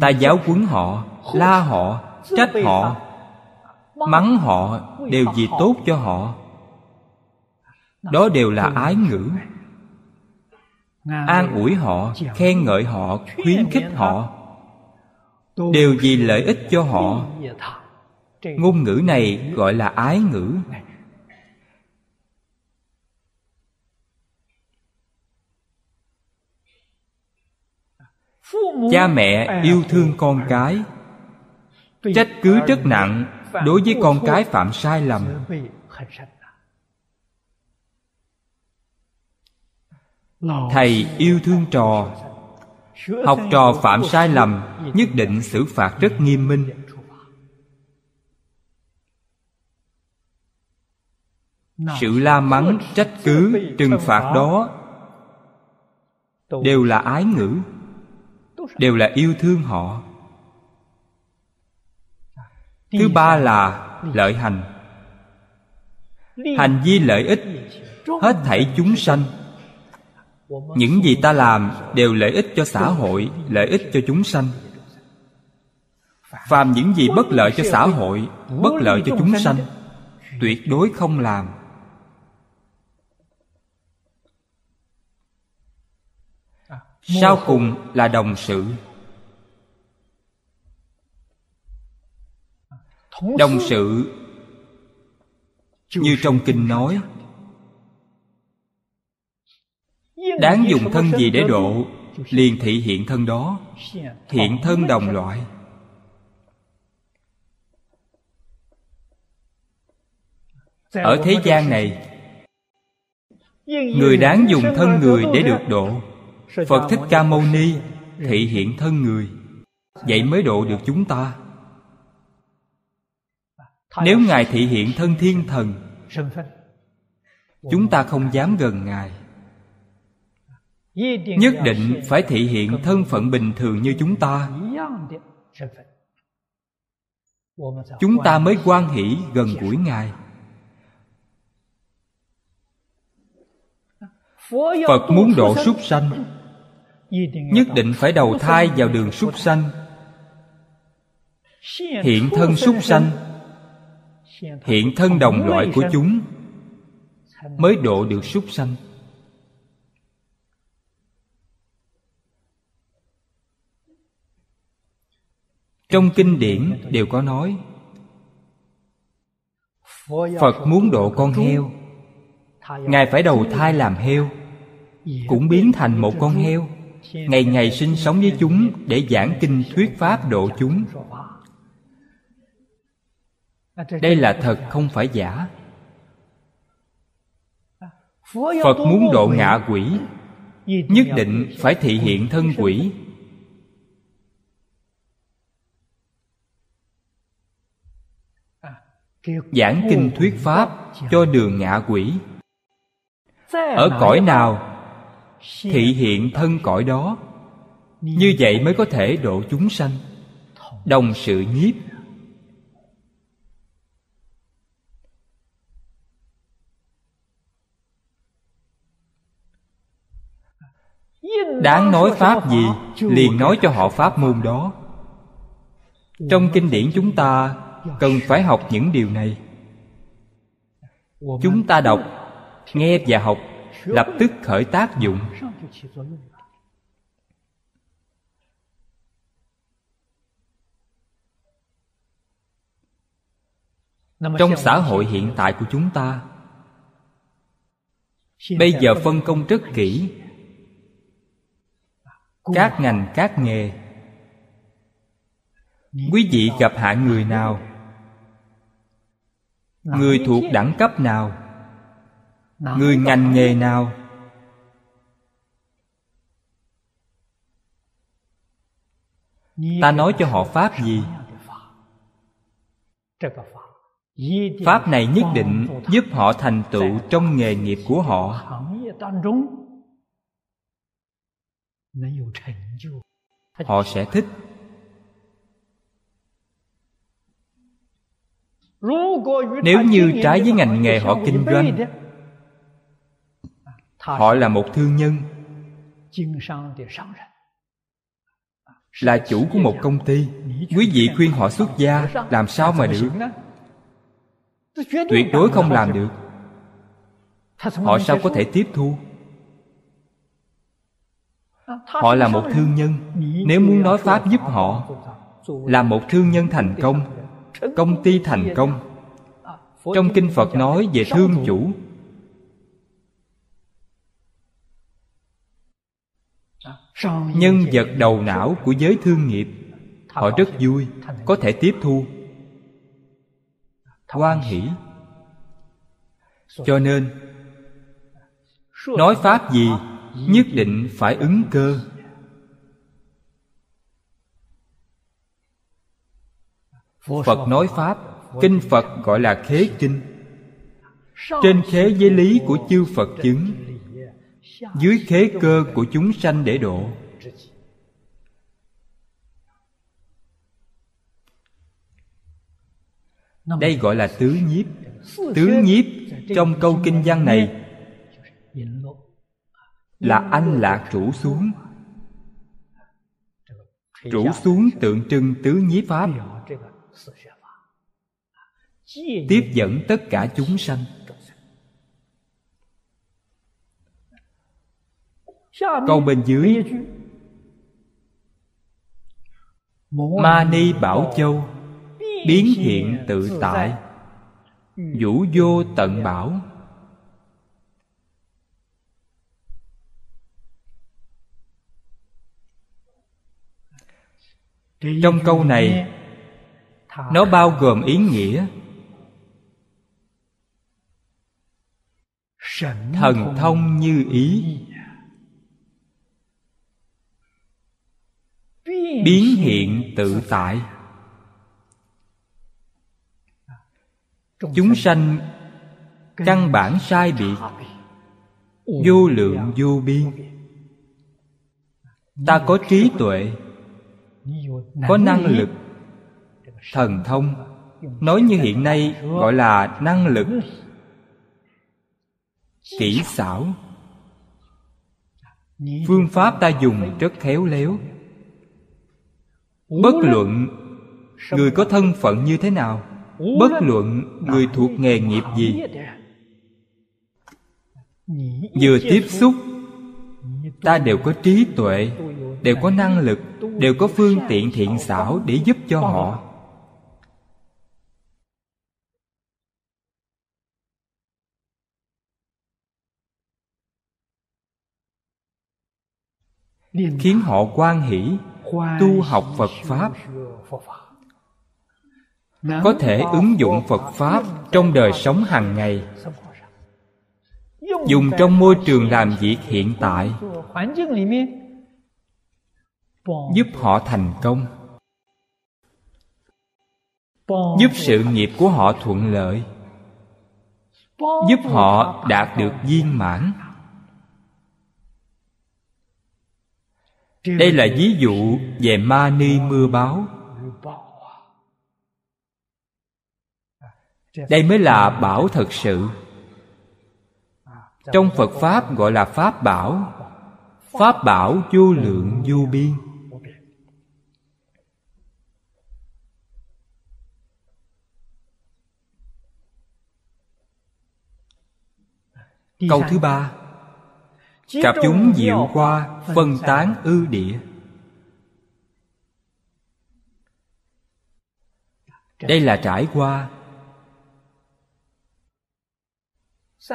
Ta giáo huấn họ, la họ, trách họ, mắng họ đều vì tốt cho họ. Đó đều là ái ngữ. An ủi họ, khen ngợi họ, khuyến khích họ đều vì lợi ích cho họ. Ngôn ngữ này gọi là ái ngữ. Cha mẹ yêu thương con cái. Trách cứ rất nặng đối với con cái phạm sai lầm. thầy yêu thương trò. học trò phạm sai lầm nhất định xử phạt rất nghiêm minh. sự la mắng trách cứ trừng phạt đó đều là ái ngữ đều là yêu thương họ. Thứ ba là lợi hành. Hành vi lợi ích, hết thảy chúng sanh. Những gì ta làm đều lợi ích cho xã hội, lợi ích cho chúng sanh. Phàm những gì bất lợi cho xã hội, bất lợi cho chúng sanh, tuyệt đối không làm. Sau cùng là đồng sự. Đồng sự, như trong kinh nói, đáng dùng thân gì để độ, liền thị hiện thân đó, hiện thân đồng loại. Ở thế gian này, người đáng dùng thân người để được độ phật thích ca mâu ni thị hiện thân người. Vậy mới độ được chúng ta. Nếu ngài thị hiện thân thiên thần chúng ta không dám gần ngài. Nhất định phải thị hiện thân phận bình thường như chúng ta. Chúng ta mới quan hỷ gần gũi ngài. Phật muốn độ súc sanh nhất định phải đầu thai vào đường súc sanh. Hiện thân súc sanh, hiện thân đồng loại của chúng mới độ được súc sanh. Trong kinh điển đều có nói, phật muốn độ con heo, ngài phải đầu thai làm heo, cũng biến thành một con heo ngày ngày sinh sống với chúng để giảng kinh thuyết pháp độ chúng. Đây là thật, không phải giả. Phật muốn độ ngạ quỷ, nhất định phải thị hiện thân quỷ. Giảng kinh thuyết pháp cho đường ngạ quỷ. Ở cõi nào thị hiện thân cõi đó. Như vậy mới có thể độ chúng sanh. đồng sự nhiếp. Đáng nói pháp gì? Liền nói cho họ pháp môn đó. Trong kinh điển chúng ta cần phải học những điều này. Chúng ta đọc nghe và học lập tức khởi tác dụng. Trong xã hội hiện tại của chúng ta, bây giờ phân công rất kỹ. Các ngành, các nghề. Quý vị gặp hạ người nào? Người thuộc đẳng cấp nào? Người ngành nghề nào? Ta nói cho họ pháp gì? Pháp này nhất định giúp họ thành tựu trong nghề nghiệp của họ. họ sẽ thích. Nếu như trái với ngành nghề họ kinh doanh họ là một thương nhân. là chủ của một công ty. Quý vị khuyên họ xuất gia làm sao mà được? Tuyệt đối không làm được. Họ sao có thể tiếp thu? Họ là một thương nhân. Nếu muốn nói pháp giúp họ là một thương nhân thành công công ty thành công. Trong kinh phật nói về thương chủ nhân vật đầu não của giới thương nghiệp họ rất vui có thể tiếp thu. Hoan hỷ. Cho nên nói pháp gì nhất định phải ứng cơ. Phật nói pháp. kinh phật gọi là khế kinh. Trên khế với lý của chư phật chứng dưới khế cơ của chúng sanh để độ. Đây gọi là tứ nhiếp. Tứ nhiếp trong câu kinh văn này là anh lạc trụ xuống. Trụ xuống tượng trưng tứ nhiếp pháp, tiếp dẫn tất cả chúng sanh. Câu bên dưới。ma ni bảo châu biến hiện tự tại。vũ vô tận bảo。Trong câu này nó bao gồm ý nghĩa。Thần thông như ý biến hiện tự tại. Chúng sanh căn bản sai biệt. Vô lượng vô biên. Ta có trí tuệ, có năng lực, thần thông. Nói như hiện nay gọi là năng lực. Kỹ xảo. Phương pháp ta dùng rất khéo léo bất luận người có thân phận như thế nào bất luận người thuộc nghề nghiệp gì. vừa tiếp xúc ta đều có trí tuệ đều có năng lực đều có phương tiện thiện xảo để giúp cho họ. Khiến họ quan hỷ tu học phật pháp. Có thể ứng dụng phật pháp trong đời sống hàng ngày. Dùng trong môi trường làm việc hiện tại. Giúp họ thành công. Giúp sự nghiệp của họ thuận lợi. Giúp họ đạt được viên mãn đây là ví dụ về ma ni mưa báo đây mới là bảo thật sự. Trong phật pháp gọi là pháp bảo. Pháp bảo vô lượng vô biên. Câu thứ ba cặp chúng diệu qua phân tán ư địa. Đây là trải qua.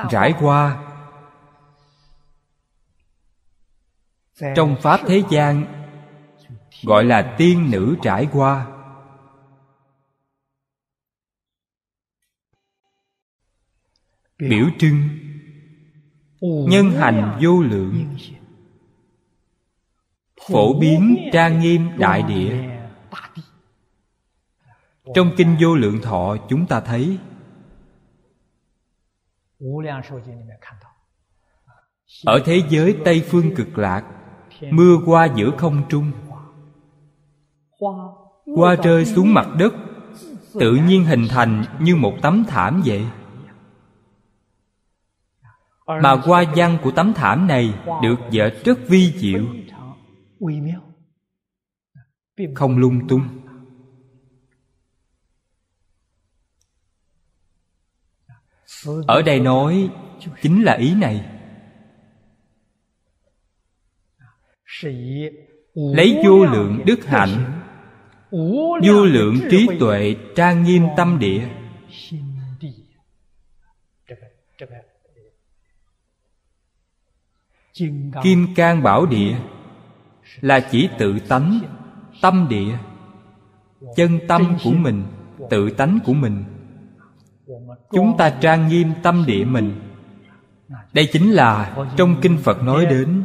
Trải qua. Trong pháp thế gian gọi là tiên nữ trải qua. Biểu trưng nhân hành vô lượng. Phổ biến trang nghiêm đại địa. Trong kinh vô lượng thọ, chúng ta thấy ở thế giới tây phương cực lạc, mưa qua giữa không trung, qua rơi xuống mặt đất, tự nhiên hình thành như một tấm thảm vậy mà hoa văn của tấm thảm này được vẽ rất vi diệu. Không lung tung. Ở đây nói chính là ý này. Lấy vô lượng đức hạnh, vô lượng trí tuệ trang nghiêm tâm địa. Kim cang bảo địa là chỉ tự tánh, tâm địa. Chân tâm của mình, tự tánh của mình. Chúng ta trang nghiêm tâm địa mình. Đây chính là trong kinh phật nói đến.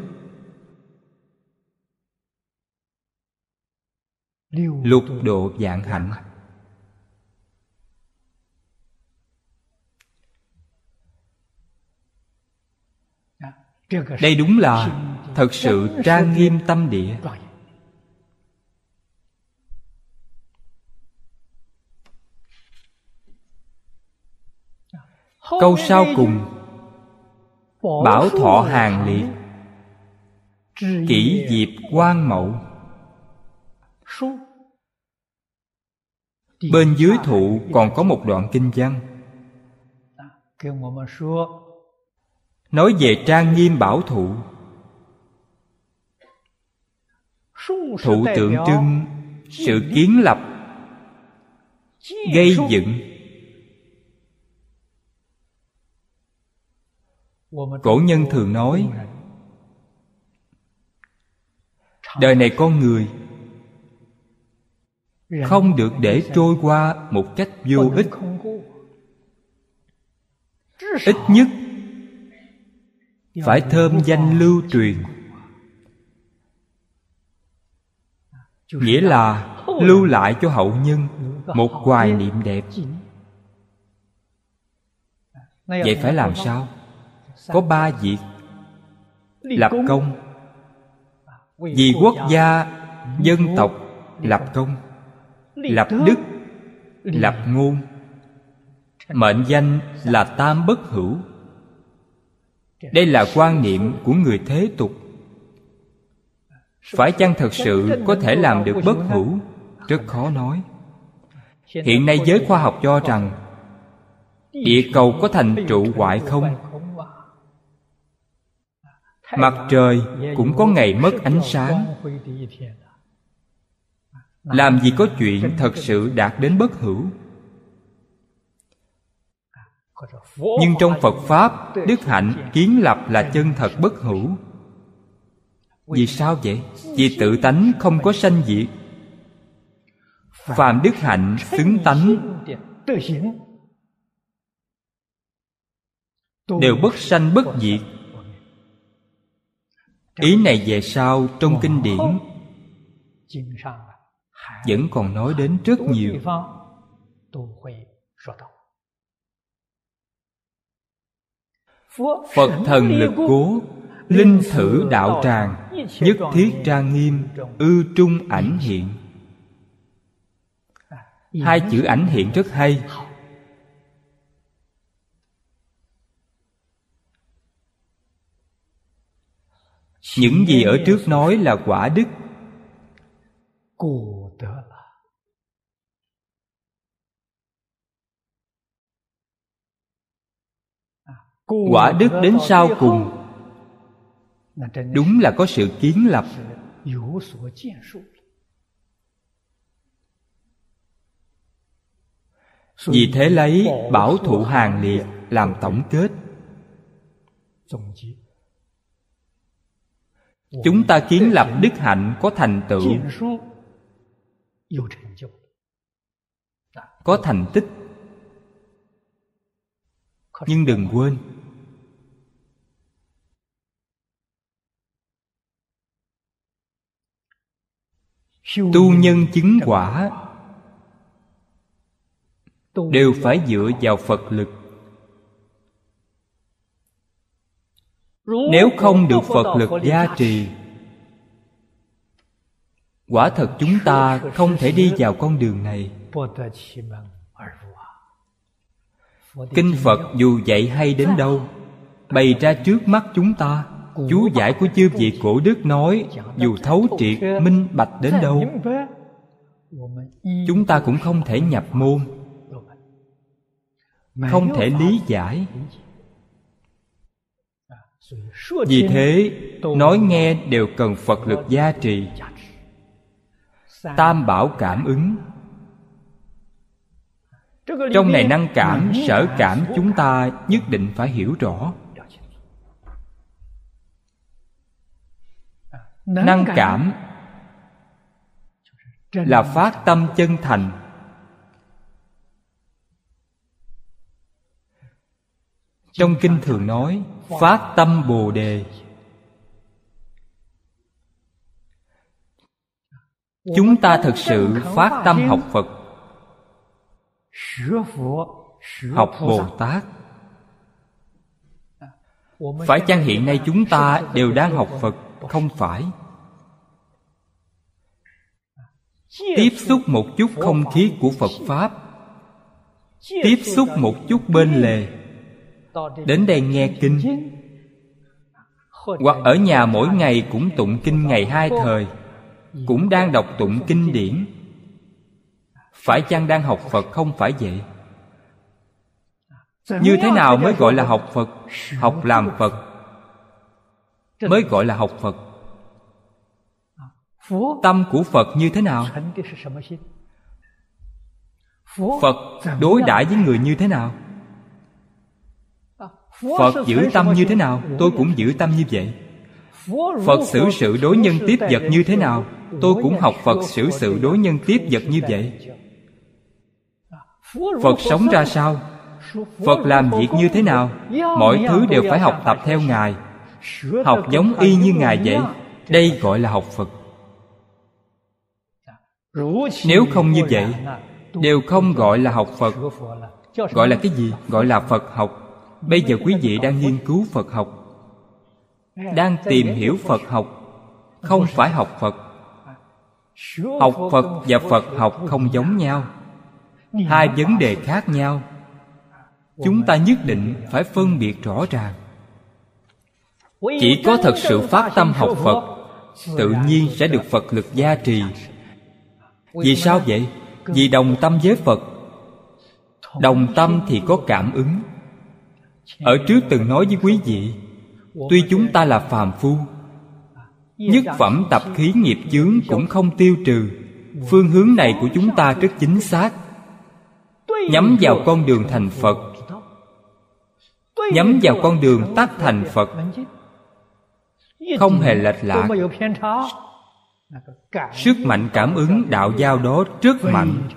Lục độ dạng hạnh. Đây đúng là thật sự trang nghiêm tâm địa. Câu sau cùng, bảo thọ hàng liệt, kỷ diệp quan mậu. Bên dưới thụ còn có một đoạn kinh văn nói về trang nghiêm bảo thụ thụ tượng trưng, sự kiến lập. Gây dựng. Cổ nhân thường nói, đời này con người không được để trôi qua một cách vô ích. Ít nhất phải thơm danh lưu truyền. Nghĩa là lưu lại cho hậu nhân một hoài niệm đẹp. Vậy phải làm sao? Có ba việc. Lập công. Vì quốc gia, dân tộc lập công. Lập đức, lập ngôn. Mệnh danh là tam bất hữu đây là quan niệm của người thế tục. Phải chăng thật sự có thể làm được bất hữu rất khó nói. Hiện nay giới khoa học cho rằng, địa cầu có thành trụ hoại không? Mặt trời cũng có ngày mất ánh sáng. Làm gì có chuyện thật sự đạt đến bất hữu nhưng trong phật pháp đức hạnh kiến lập là chân thật bất hữu. Vì sao vậy? Vì tự tánh không có sanh diệt. Phàm đức hạnh xứng tánh. Đều bất sanh bất diệt. Ý này về sau trong kinh điển vẫn còn nói đến rất nhiều phật thần lực cố linh thử đạo tràng nhất thiết trang nghiêm ư trung ảnh hiện. Hai chữ ảnh hiện rất hay. Những gì ở trước nói là quả đức quả đức đến sau cùng. Đúng là có sự kiến lập. vì thế lấy bảo thụ hàng liệt làm tổng kết. chúng ta kiến lập đức hạnh có thành tựu. có thành tích nhưng đừng quên. Tu nhân chứng quả đều phải dựa vào phật lực. Nếu không được phật lực gia trì, quả thật chúng ta không thể đi vào con đường này kinh phật dù dạy hay đến đâu, bày ra trước mắt chúng ta, chú giải của chư vị cổ đức nói, dù thấu triệt, minh bạch đến đâu, chúng ta cũng không thể nhập môn, không thể lý giải. Vì thế, nói nghe đều cần phật lực gia trì, tam bảo cảm ứng trong này năng cảm sở cảm chúng ta nhất định phải hiểu rõ. Năng cảm là phát tâm chân thành. Trong kinh thường nói phát tâm bồ đề. Chúng ta thực sự phát tâm học phật học bồ tát phải chăng hiện nay chúng ta đều đang học phật? Không phải. Tiếp xúc một chút không khí của phật pháp. Tiếp xúc một chút bên lề. Đến đây nghe kinh. Hoặc ở nhà mỗi ngày cũng tụng kinh ngày hai thời. Cũng đang đọc tụng kinh điển phải chăng đang học phật không phải vậy? Như thế nào mới gọi là học phật? Học làm phật mới gọi là học phật. Tâm của phật như thế nào? Phật đối đãi với người như thế nào? Phật giữ tâm như thế nào? Tôi cũng giữ tâm như vậy. phật xử sự đối nhân tiếp vật như thế nào? tôi cũng học phật xử sự đối nhân tiếp vật như vậy phật sống ra sao? Phật làm việc như thế nào? mọi thứ đều phải học tập theo ngài. Học giống y như ngài vậy. Đây gọi là học phật. Nếu không như vậy đều không gọi là học phật. Gọi là cái gì? gọi là phật học. Bây giờ quý vị đang nghiên cứu phật học. Đang tìm hiểu phật học. Không phải học phật. Học phật và phật học không giống nhau hai vấn đề khác nhau. Chúng ta nhất định phải phân biệt rõ ràng. Chỉ có thật sự phát tâm học phật, tự nhiên sẽ được phật lực gia trì. Vì sao vậy? Vì đồng tâm với phật. Đồng tâm thì có cảm ứng. Ở trước từng nói với quý vị, tuy chúng ta là phàm phu, nhất phẩm tập khí nghiệp chướng cũng không tiêu trừ. Phương hướng này của chúng ta rất chính xác nhắm vào con đường thành phật. Nhắm vào con đường tác thành phật. Không hề lệch lạc. Sức mạnh cảm ứng đạo giao đó rất mạnh.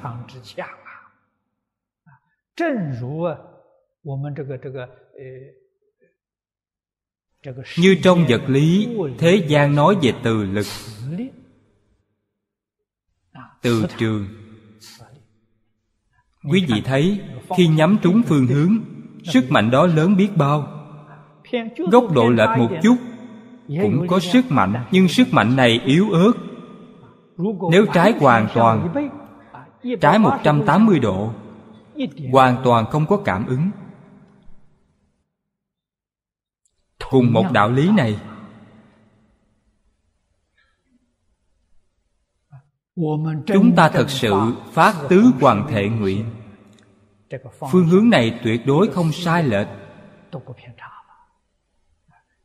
Như trong vật lý, thế gian nói về từ lực, từ trường quý vị thấy, khi nhắm trúng phương hướng, sức mạnh đó lớn biết bao. Góc độ lệch một chút, cũng có sức mạnh, nhưng sức mạnh này yếu ớt. Nếu trái hoàn toàn, trái 180 độ, hoàn toàn không có cảm ứng. Cùng một đạo lý này chúng ta thật sự phát tứ hoàn thể nguyện. Phương hướng này tuyệt đối không sai lệch.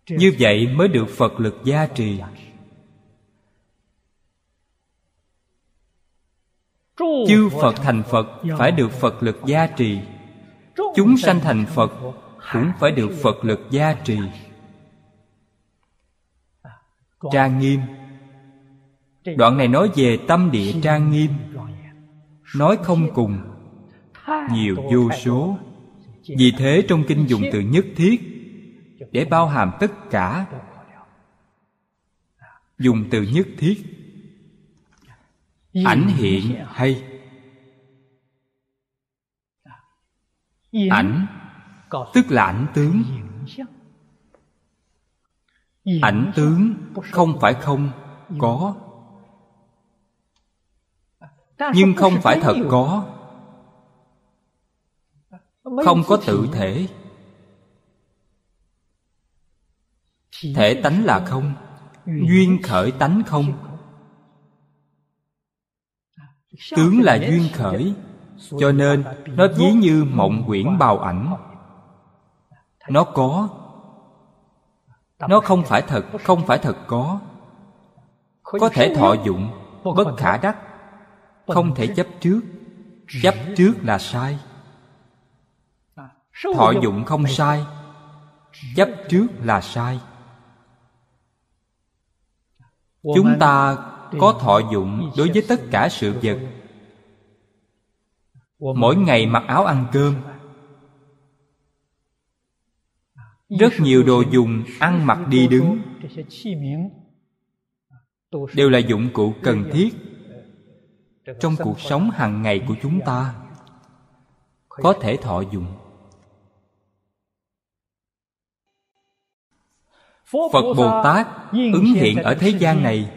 Như vậy mới được phật lực gia trì. Chư phật thành phật phải được phật lực gia trì. Chúng sanh thành phật cũng phải được phật lực gia trì. Trang nghiêm đoạn này nói về tâm địa trang nghiêm. Nói không cùng, nhiều vô số. Vì thế trong kinh dùng từ nhất thiết để bao hàm tất cả. Dùng từ nhất thiết, ảnh hiện hay. Ảnh, tức là ảnh tướng. Ảnh tướng không phải không có nhưng không phải thật có. Không có tự thể. Thể tánh là không duyên khởi tánh không. Tướng là duyên khởi cho nên nó ví như mộng quyển bào ảnh. Nó có. Nó không phải thật không phải thật có. Có thể thọ dụng bất khả đắc không thể chấp trước. Chấp trước là sai. Thọ dụng không sai. Chấp trước là sai. Chúng ta có thọ dụng đối với tất cả sự vật. Mỗi ngày mặc áo ăn cơm. rất nhiều đồ dùng ăn mặc đi đứng. đều là dụng cụ cần thiết trong cuộc sống hàng ngày của chúng ta. có thể thọ dụng phật bồ tát ứng hiện ở thế gian này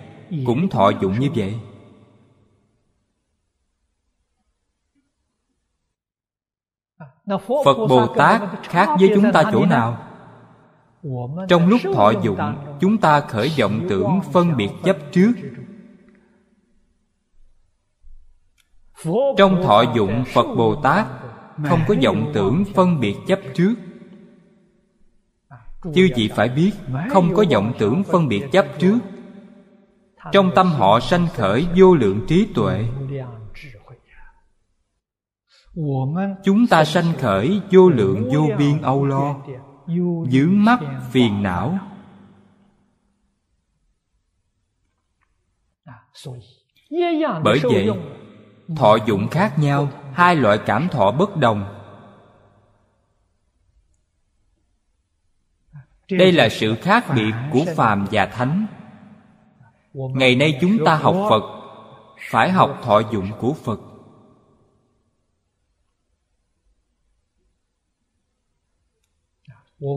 cũng thọ dụng như vậy. Phật bồ tát khác với chúng ta chỗ nào? Trong lúc thọ dụng chúng ta khởi vọng tưởng phân biệt chấp trước trong thọ dụng phật bồ tát không có vọng tưởng phân biệt chấp trước. Chư vị phải biết không có vọng tưởng phân biệt chấp trước. trong tâm họ sanh khởi vô lượng trí tuệ. Chúng ta sanh khởi vô lượng vô biên âu lo dướng mắt phiền não. Bởi vậy thọ dụng khác nhau, hai loại cảm thọ bất đồng. Đây là sự khác biệt của phàm và thánh. Ngày nay chúng ta học phật, phải học thọ dụng của phật.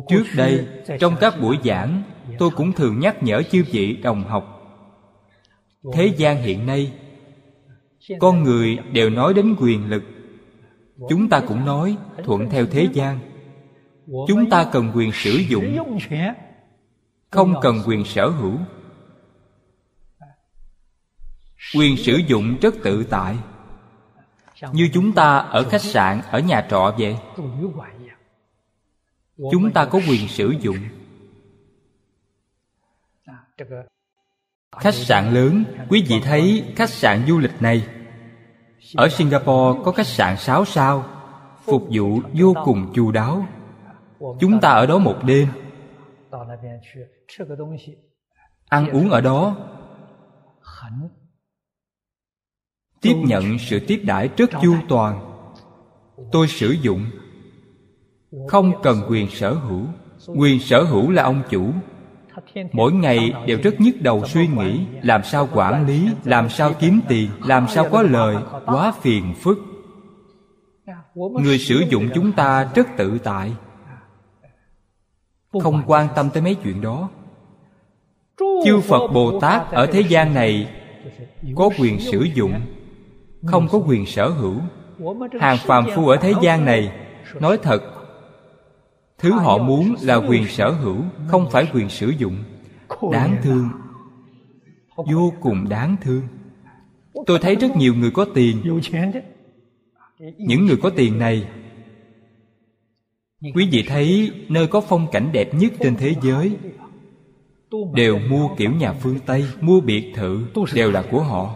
Trước đây, trong các buổi giảng, tôi cũng thường nhắc nhở chư vị đồng học. Thế gian hiện nay con người đều nói đến quyền lực. Chúng ta cũng nói, thuận theo thế gian. Chúng ta cần quyền sử dụng. Không cần quyền sở hữu. Quyền sử dụng rất tự tại. Như chúng ta ở khách sạn, ở nhà trọ vậy. Chúng ta có quyền sử dụng khách sạn lớn. Quý vị thấy khách sạn du lịch này. Ở singapore có khách sạn 6 sao, phục vụ vô cùng chu đáo. Chúng ta ở đó một đêm. Ăn uống ở đó. Tiếp nhận sự tiếp đãi rất chu toàn. Tôi sử dụng. Không cần quyền sở hữu. Quyền sở hữu là ông chủ mỗi ngày đều rất nhức đầu suy nghĩ, làm sao quản lý, làm sao kiếm tiền, làm sao có lời, quá phiền phức. Người sử dụng chúng ta rất tự tại. Không quan tâm tới mấy chuyện đó. Chư phật bồ tát ở thế gian này có quyền sử dụng, không có quyền sở hữu. Hàng phàm phu ở thế gian này nói thật, thứ họ muốn là quyền sở hữu, không phải quyền sử dụng đáng thương. Vô cùng đáng thương. Tôi thấy rất nhiều người có tiền. Những người có tiền này quý vị thấy nơi có phong cảnh đẹp nhất trên thế giới đều mua kiểu nhà phương tây mua biệt thự đều là của họ.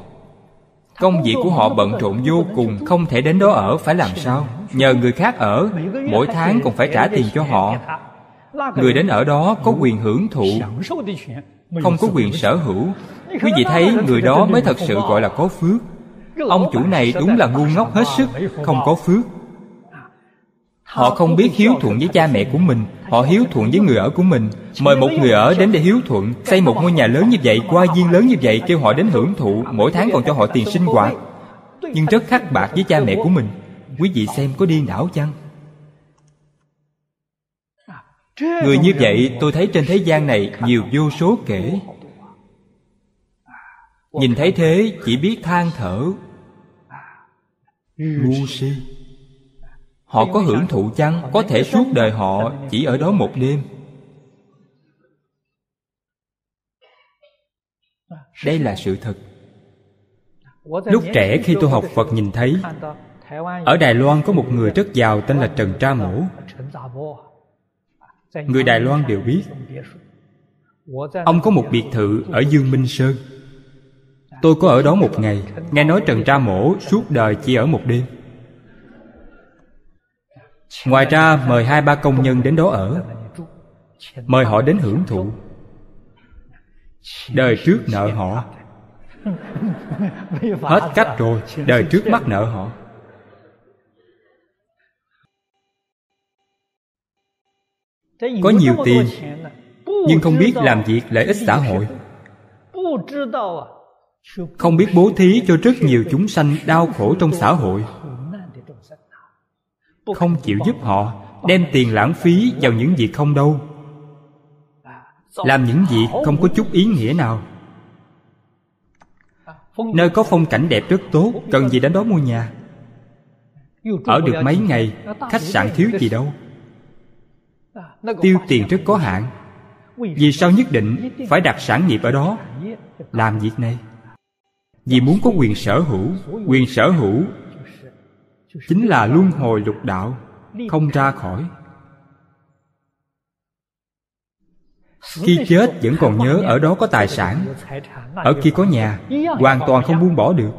Công việc của họ bận rộn vô cùng không thể đến đó ở phải làm sao? Nhờ người khác ở mỗi tháng còn phải trả tiền cho họ người đến ở đó có quyền hưởng thụ. Không có quyền sở hữu. Quý vị thấy người đó mới thật sự gọi là có phước. Ông chủ này đúng là ngu ngốc hết sức, không có phước. Họ không biết hiếu thuận với cha mẹ của mình. Họ hiếu thuận với người ở của mình. Mời một người ở đến để hiếu thuận, xây một ngôi nhà lớn như vậy, qua viên lớn như vậy, kêu họ đến hưởng thụ, mỗi tháng còn cho họ tiền sinh hoạt. Nhưng rất khắc bạc với cha mẹ của mình. Quý vị xem có điên đảo chăng? Người như vậy, tôi thấy trên thế gian này nhiều vô số kể. Nhìn thấy thế, chỉ biết than thở. Ngu si. Họ có hưởng thụ chăng? Có thể suốt đời họ chỉ ở đó một đêm. Đây là sự thật. Lúc trẻ khi tôi học phật nhìn thấy, ở đài loan có một người rất giàu tên là trần tra mổ người đài loan đều biết, ông có một biệt thự ở dương minh sơn. Tôi có ở đó một ngày, nghe nói trần tra mổ suốt đời chỉ ở một đêm. Ngoài ra, mời hai ba công nhân đến đó ở, mời họ đến hưởng thụ. Đời trước nợ họ. Hết cách rồi, đời trước mắc nợ họ. Có nhiều tiền nhưng không biết làm việc lợi ích xã hội. Không biết bố thí cho rất nhiều chúng sanh đau khổ trong xã hội. không chịu giúp họ đem tiền lãng phí vào những việc không đâu. Làm những việc không có chút ý nghĩa nào. Nơi có phong cảnh đẹp rất tốt cần gì đến đó mua nhà. Ở được mấy ngày khách sạn thiếu gì đâu tiêu tiền rất có hạn. Vì sao nhất định phải đặt sản nghiệp ở đó? Làm việc này. Vì muốn có quyền sở hữu quyền sở hữu chính là luân hồi lục đạo không ra khỏi. Khi chết vẫn còn nhớ ở đó có tài sản. ở kia có nhà hoàn toàn không buông bỏ được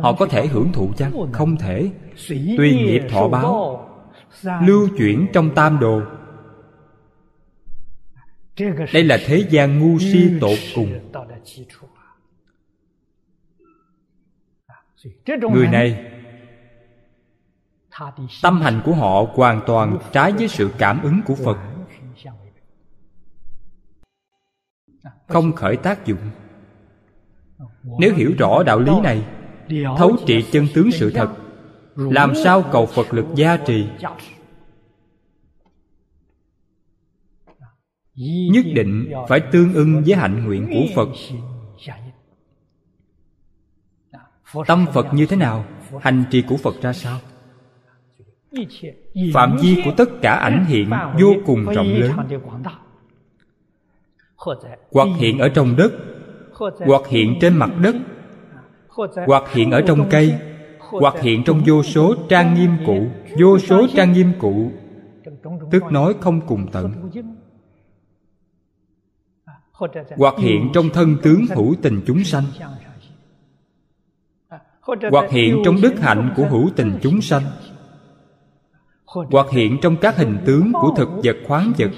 họ có thể hưởng thụ chăng? Không thể. Tùy nghiệp thọ báo, lưu chuyển trong tam đồ. Đây là thế gian ngu si tột cùng. Người này, tâm hành của họ hoàn toàn trái với sự cảm ứng của phật. Không khởi tác dụng. Nếu hiểu rõ đạo lý này thấu trị chân tướng sự thật. Làm sao cầu phật lực gia trì? Nhất định phải tương ưng với hạnh nguyện của phật. Tâm phật như thế nào? Hành trì của phật ra sao? Phạm vi của tất cả ảnh hiện vô cùng rộng lớn. Hoặc hiện ở trong đất, hoặc hiện trên mặt đất hoặc hiện ở trong cây, hoặc hiện trong vô số trang nghiêm cụ vô số trang nghiêm cụ tức nói không cùng tận. Hoặc hiện trong thân tướng hữu tình chúng sanh. Hoặc hiện trong đức hạnh của hữu tình chúng sanh. Hoặc hiện trong các hình tướng của thực vật khoáng vật.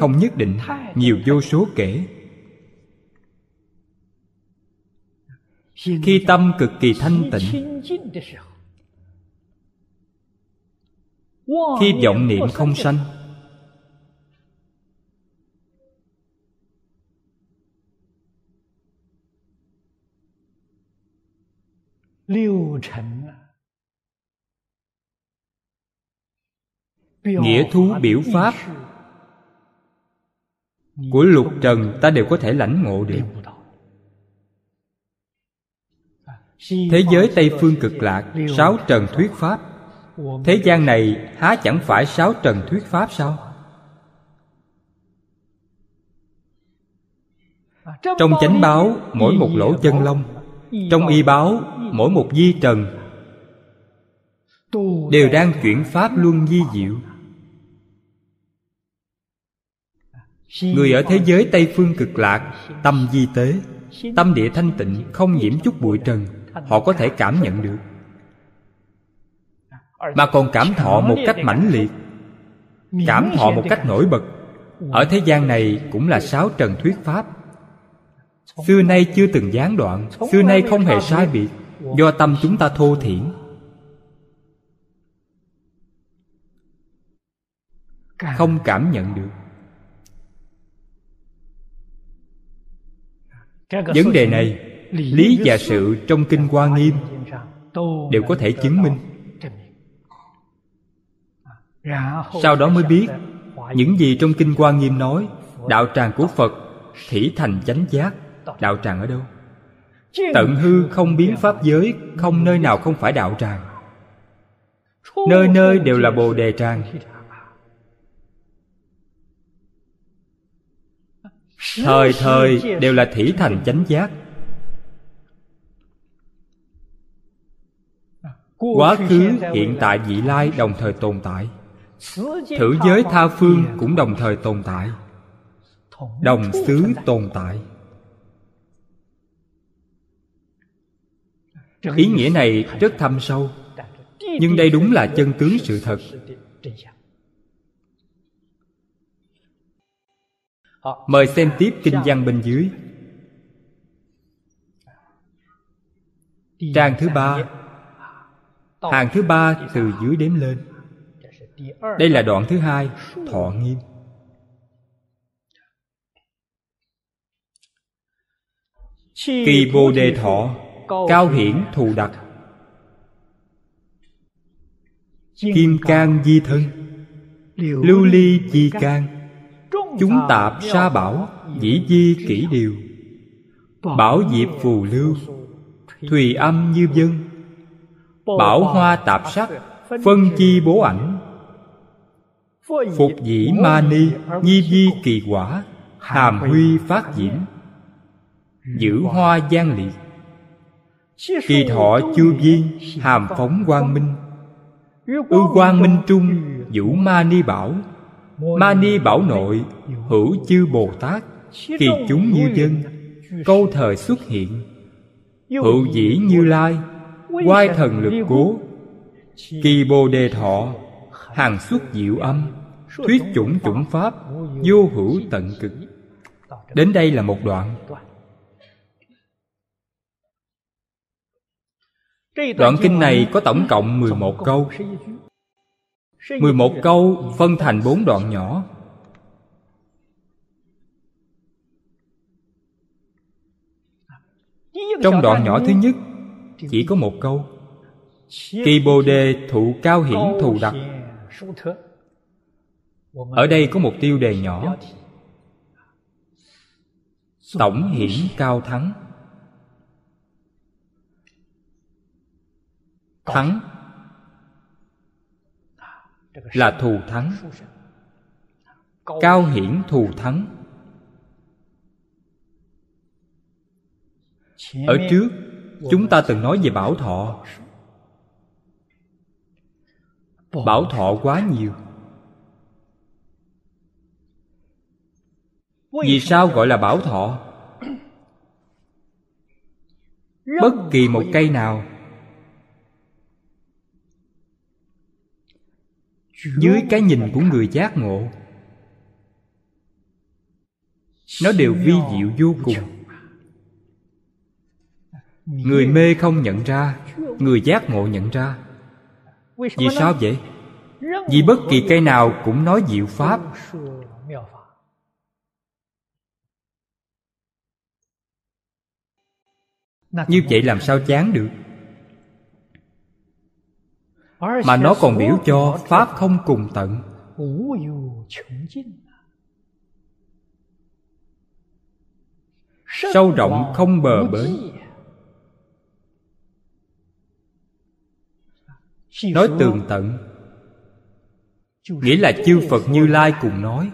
Không nhất định, nhiều vô số kể. Khi tâm cực kỳ thanh tịnh, khi vọng niệm không sanh, nghĩa thú biểu pháp của lục trần ta đều có thể lãnh ngộ được. Thế giới tây phương cực lạc sáu trần thuyết pháp. thế gian này há chẳng phải sáu trần thuyết pháp sao? Trong chánh báo mỗi một lỗ chân lông. trong y báo mỗi một di trần đều đang chuyển pháp luân di diệu. Người ở thế giới tây phương cực lạc tâm di tế tâm địa thanh tịnh không nhiễm chút bụi trần họ có thể cảm nhận được. Mà còn cảm thọ một cách mãnh liệt. Cảm thọ một cách nổi bật. Ở thế gian này cũng là sáu trần thuyết pháp. Xưa nay chưa từng gián đoạn. Xưa nay không hề sai biệt. Do tâm chúng ta thô thiển. Không cảm nhận được. Vấn đề này lý và sự trong kinh hoa nghiêm đều có thể chứng minh. Sau đó mới biết những gì trong kinh hoa nghiêm nói đạo tràng của phật thỉ thành chánh giác đạo tràng ở đâu? Tận hư không biến pháp giới không nơi nào không phải đạo tràng. Nơi nơi đều là bồ đề tràng. thời thời đều là thỉ thành chánh giác quá khứ hiện tại vị lai đồng thời tồn tại. Thử giới tha phương cũng đồng thời tồn tại. Đồng xứ tồn tại. Ý nghĩa này rất thâm sâu nhưng đây đúng là chân tướng sự thật. mời xem tiếp kinh văn bên dưới. trang thứ ba hàng thứ ba từ dưới đếm lên. đây là đoạn thứ hai thọ nghiêm. Kỳ bồ đề thọ cao hiển thù đặc. Kim cang di thân lưu ly chi can chúng tạp sa bảo dĩ di kỷ điều. Bảo diệp phù lưu thùy âm như dân bảo hoa tạp sắc phân chi bố ảnh. phục dĩ ma ni nhi di kỳ quả hàm huy phát diễm giữ hoa gian liệt. Kỳ thọ chư viên hàm phóng quang minh. Ư quang minh trung vũ ma ni bảo. Ma ni bảo nội hữu chư bồ tát. Kỳ chúng như dân câu thời xuất hiện. Hữu dĩ như lai quai thần lực cố. kỳ bồ đề thọ hàng xuất diệu âm. Thuyết chủng chủng pháp vô hữu tận cực. Đến đây là một đoạn. Đoạn. Kinh này có tổng cộng 11 câu. 11 câu phân thành bốn đoạn nhỏ. Trong đoạn nhỏ thứ nhất Chỉ có một câu. Kỳ Bồ Đề thụ cao hiển thù đặc. Ở đây có một tiêu đề nhỏ. Tổng hiển cao thắng. Thắng Là thù thắng. Cao hiển thù thắng. Ở trước Chúng ta từng nói về bảo thọ. Bảo thọ quá nhiều. Vì sao gọi là bảo thọ? Bất kỳ một cây nào. Dưới cái nhìn của người giác ngộ, Nó đều vi diệu vô cùng. Người mê không nhận ra, Người giác ngộ nhận ra. Vì sao vậy? Vì bất kỳ cây nào cũng nói diệu pháp. Như vậy làm sao chán được? Mà nó còn biểu cho Pháp không cùng tận. Sâu rộng không bờ bến. Nói tường tận. Nghĩa là chư Phật Như Lai cùng nói.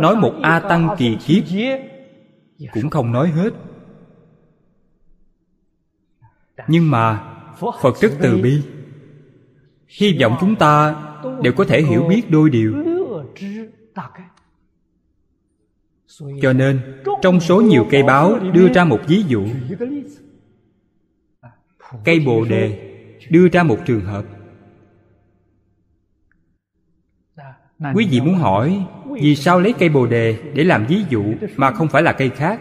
Nói một A Tăng kỳ kiếp. Cũng không nói hết. Nhưng mà Phật rất từ bi. Hy vọng chúng ta đều có thể hiểu biết đôi điều. Cho nên Trong số nhiều cây báo đưa ra một ví dụ Cây bồ đề, đưa ra một trường hợp. Quý vị muốn hỏi, Vì sao lấy cây bồ đề để làm ví dụ Mà không phải là cây khác?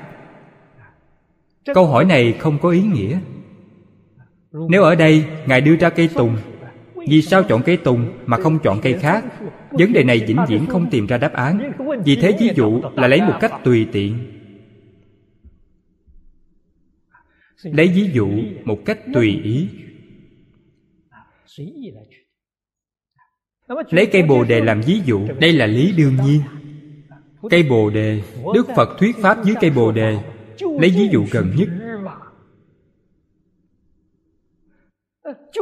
Câu hỏi này không có ý nghĩa. Nếu ở đây Ngài đưa ra cây tùng, Vì sao chọn cây tùng mà không chọn cây khác? Vấn đề này vĩnh viễn không tìm ra đáp án. Vì thế ví dụ là lấy một cách tùy tiện. Lấy ví dụ một cách tùy ý. Lấy cây bồ đề làm ví dụ. Đây là lý đương nhiên. Cây bồ đề, đức phật thuyết pháp dưới cây bồ đề, lấy ví dụ gần nhất.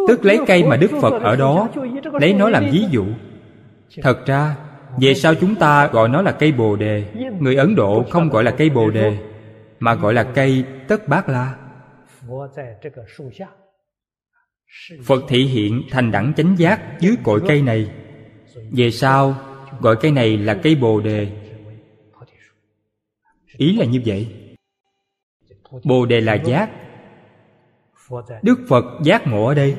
Tức lấy cây mà đức phật ở đó, lấy nó làm ví dụ. Thật ra, về sau chúng ta gọi nó là cây bồ đề. Người ấn độ không gọi là cây bồ đề, mà gọi là cây tất bát la. Phật thị hiện thành đẳng chánh giác dưới cội cây này. Về sau, gọi cây này là cây Bồ Đề. Ý là như vậy. Bồ Đề là giác. Đức Phật giác ngộ ở đây.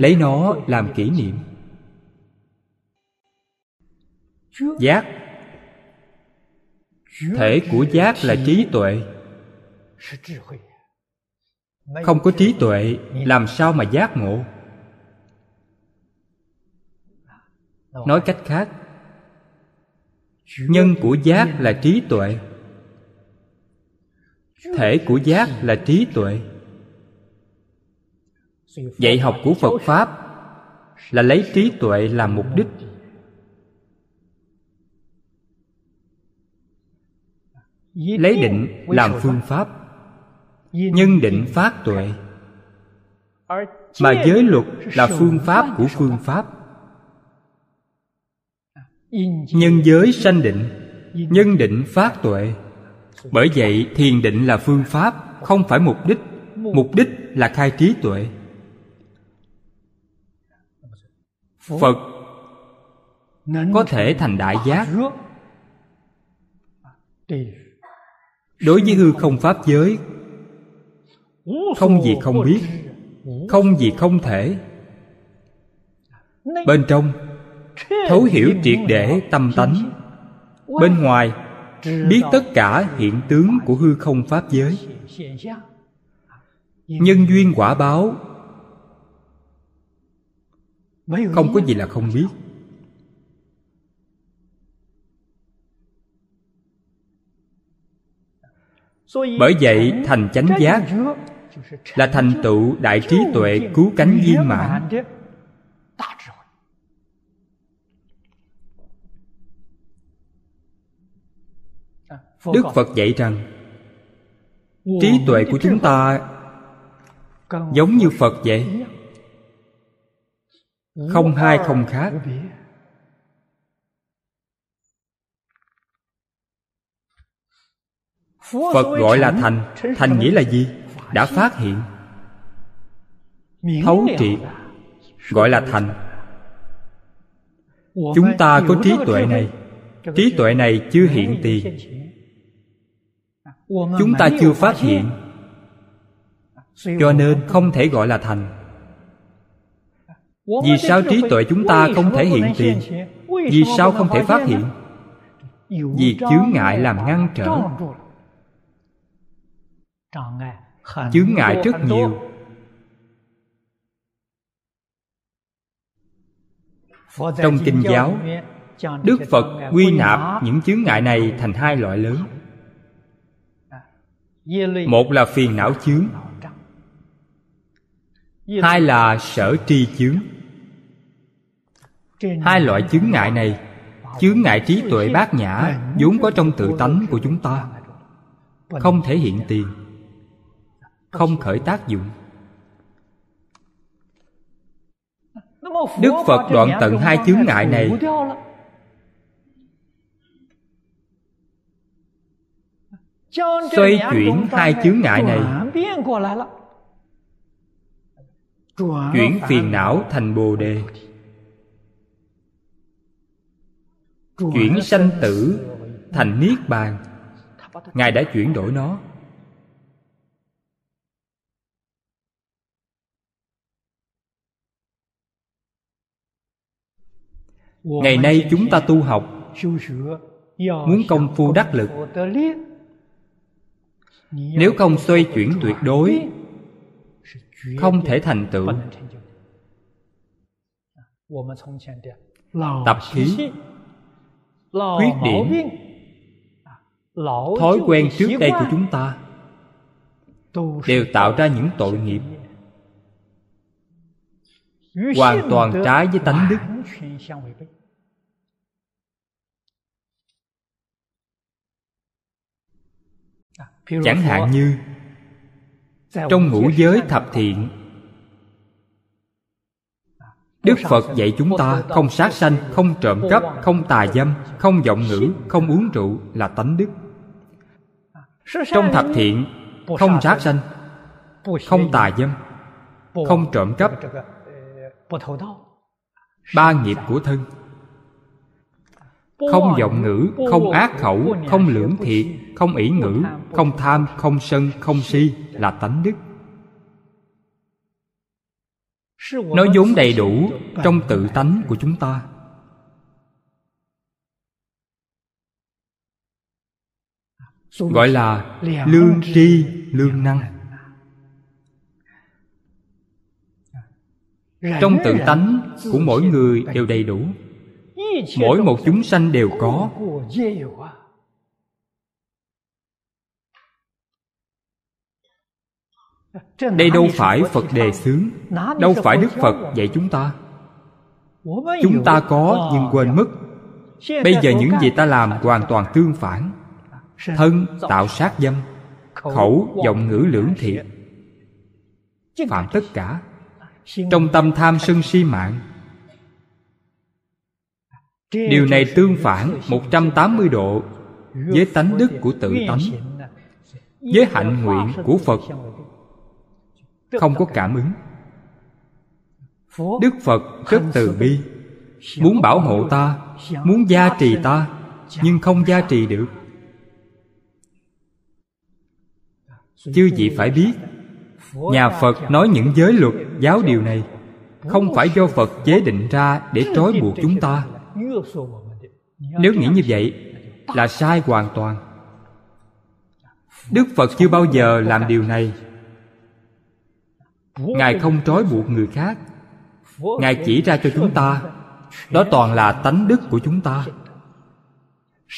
Lấy nó làm kỷ niệm. Giác. Thể của giác là trí tuệ không có trí tuệ làm sao mà giác ngộ? Nói cách khác nhân của giác là trí tuệ. Thể của giác là trí tuệ. Dạy học của phật pháp là lấy trí tuệ làm mục đích. Lấy định làm phương pháp nhân định phát tuệ. Mà giới luật là phương pháp của phương pháp. Nhân giới sanh định nhân định phát tuệ. Bởi vậy, thiền định là phương pháp, không phải mục đích. Mục đích là khai trí tuệ. Phật có thể thành đại giác. Đối với hư không pháp giới không gì không biết. không gì không thể. Bên trong thấu hiểu triệt để tâm tánh. bên ngoài biết tất cả hiện tướng của hư không pháp giới. nhân duyên quả báo. Không có gì là không biết. bởi vậy thành chánh giác là thành tựu đại trí tuệ cứu cánh viên mãn. Đức phật dạy rằng, trí tuệ của chúng ta giống như phật vậy. Không hai, không khác. Phật gọi là thành. Thành nghĩa là gì? Đã phát hiện. Thấu triệt gọi là thành. Chúng ta có trí tuệ này. Trí tuệ này chưa hiện tiền. chúng ta chưa phát hiện. Cho nên không thể gọi là thành. Vì sao trí tuệ chúng ta không thể hiện tiền? vì sao không thể phát hiện? vì chướng ngại làm ngăn trở chướng ngại rất nhiều. Trong kinh giáo đức phật quy nạp những chướng ngại này thành hai loại lớn. một là phiền não chướng. Hai là sở tri chướng. Hai loại chướng ngại này chướng ngại trí tuệ bát nhã vốn có trong tự tánh của chúng ta không thể hiện tiền không khởi tác dụng. Đức phật đoạn tận hai chướng ngại này. Xoay chuyển hai chướng ngại này. Chuyển phiền não thành bồ đề. Chuyển sanh tử thành niết bàn. Ngài đã chuyển đổi nó. Ngày nay chúng ta tu học, muốn công phu đắc lực. Nếu không xoay chuyển tuyệt đối, không thể thành tựu. Tập khí, khuyết điểm, thói quen trước đây của chúng ta đều tạo ra những tội nghiệp. Hoàn toàn trái với tánh đức. Chẳng hạn như trong ngũ giới thập thiện đức phật dạy chúng ta không sát sanh không trộm cắp không tà dâm không giọng ngữ không uống rượu là tánh đức. Trong thập thiện không sát sanh không tà dâm không trộm cắp. Ba nghiệp của thân không giọng ngữ không ác khẩu không lưỡng thiệt không ỷ ngữ, không tham, không sân, không si là tánh đức. Nó vốn đầy đủ trong tự tánh của chúng ta. Gọi là lương tri, lương năng. Trong tự tánh của mỗi người đều đầy đủ. Mỗi một chúng sanh đều có. Đây đâu phải phật đề xướng. Đâu phải đức phật dạy chúng ta. Chúng ta có nhưng quên mất. Bây giờ những gì ta làm hoàn toàn tương phản. thân tạo sát dâm khẩu giọng ngữ lưỡng thiệt phạm tất cả. trong tâm tham sân si mạng. Điều này tương phản 180 độ với tánh đức của tự tánh. với hạnh nguyện của phật không có cảm ứng. Đức phật rất từ bi. muốn bảo hộ ta muốn gia trì ta nhưng không gia trì được. Chư vị phải biết nhà phật nói những giới luật giáo điều này. Không phải do phật chế định ra để trói buộc chúng ta. nếu nghĩ như vậy là sai hoàn toàn. Đức phật chưa bao giờ làm điều này ngài không trói buộc người khác. Ngài chỉ ra cho chúng ta, đó toàn là tánh đức của chúng ta,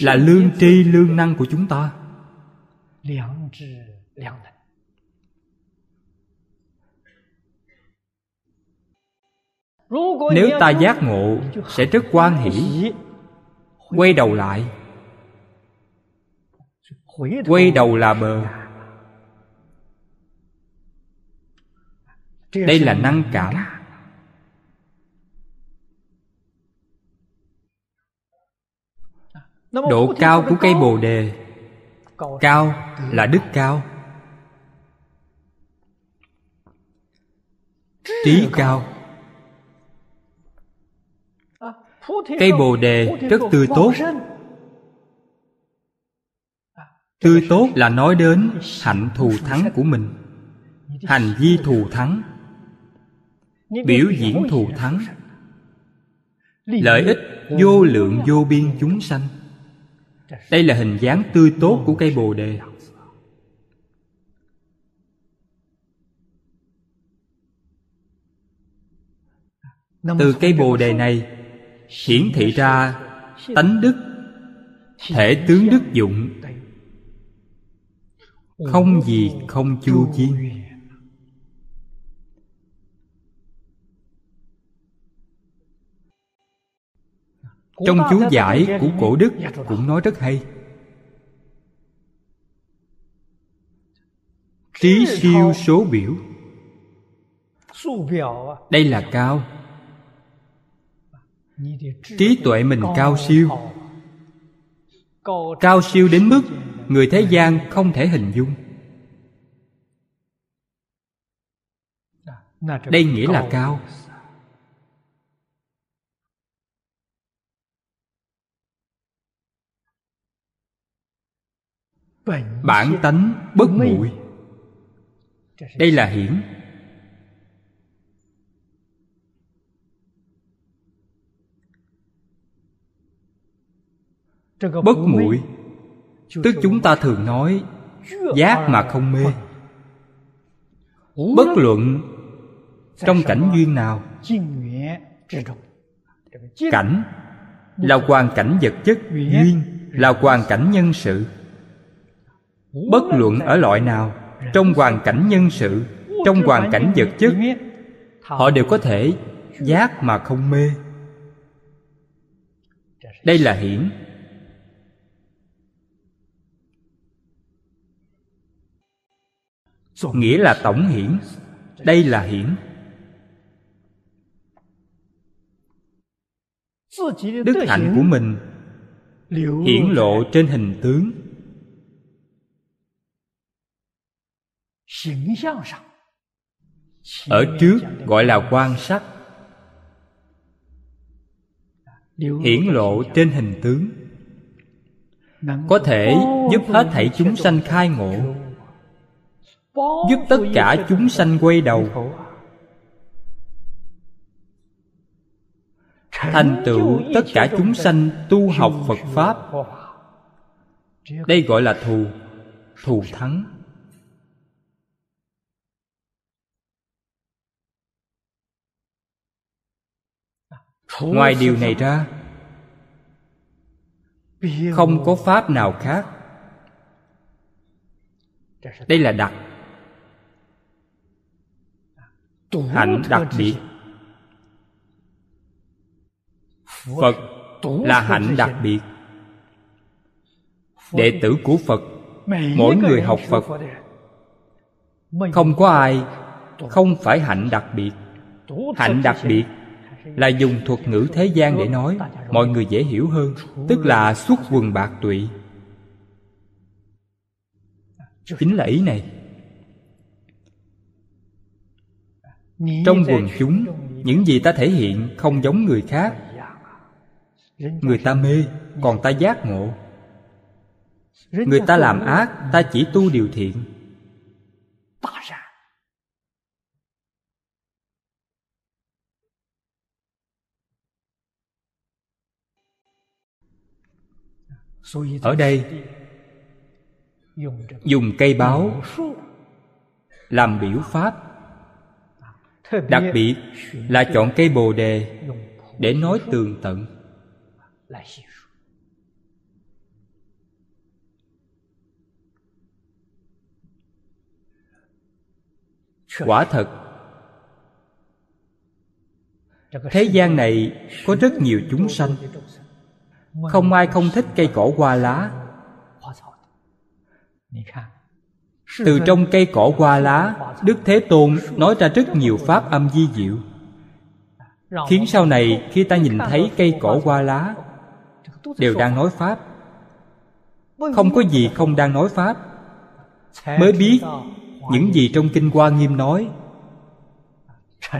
là lương tri, lương năng của chúng ta. Nếu ta giác ngộ, sẽ rất quan hỷ, quay đầu lại. Quay đầu là bờ. Đây là năng cảm. Độ cao của cây bồ đề. Cao là đức cao. Trí cao. cây bồ đề rất tươi tốt. tươi tốt là nói đến hạnh thù thắng của mình. Hành vi thù thắng biểu diễn thù thắng. Lợi ích vô lượng vô biên chúng sanh. Đây là hình dáng tươi tốt của cây bồ đề. Từ cây bồ đề này hiển thị ra tánh đức thể tướng đức dụng. Không gì không chu chiên trong chú giải của cổ đức cũng nói rất hay. Trí siêu số biểu. Đây là cao. Trí tuệ mình cao siêu. Cao siêu đến mức người thế gian không thể hình dung. Đây nghĩa là cao bản tánh bất muội đây là hiển. Bất muội tức chúng ta thường nói giác mà không mê. Bất luận trong cảnh duyên nào cảnh là hoàn cảnh vật chất duyên là hoàn cảnh nhân sự bất luận ở loại nào, trong hoàn cảnh nhân sự, trong hoàn cảnh vật chất, họ đều có thể giác mà không mê. Đây là hiển. Nghĩa là tổng hiển. Đây là hiển. Đức hạnh của mình hiển lộ trên hình tướng. Ở trước gọi là quan sát。Hiển lộ trên hình tướng。Có thể giúp hết thảy chúng sanh khai ngộ. giúp tất cả chúng sanh quay đầu. thành tựu tất cả chúng sanh tu học phật pháp. đây gọi là thù. Thù thắng ngoài điều này ra không có pháp nào khác. Đây là đặc. Hạnh đặc biệt. Phật là hạnh đặc biệt. Đệ tử của phật mỗi người học phật. không có ai không phải hạnh đặc biệt. Hạnh đặc biệt là dùng thuật ngữ thế gian để nói, mọi người dễ hiểu hơn, tức là xuất quần bạc tụy. Chính là ý này. Trong quần chúng, những gì ta thể hiện không giống người khác. Người ta mê, còn ta giác ngộ. Người ta làm ác, ta chỉ tu điều thiện. Ở đây, dùng cây báo làm biểu pháp. Đặc biệt là chọn cây bồ đề để nói tường tận. Quả thật, thế gian này có rất nhiều chúng sanh không ai không thích cây cỏ hoa lá. Từ trong cây cỏ hoa lá đức thế tôn nói ra rất nhiều pháp âm di diệu. Khiến sau này khi ta nhìn thấy cây cỏ hoa lá đều đang nói pháp. Không có gì không đang nói pháp. Mới biết những gì trong kinh hoa nghiêm nói.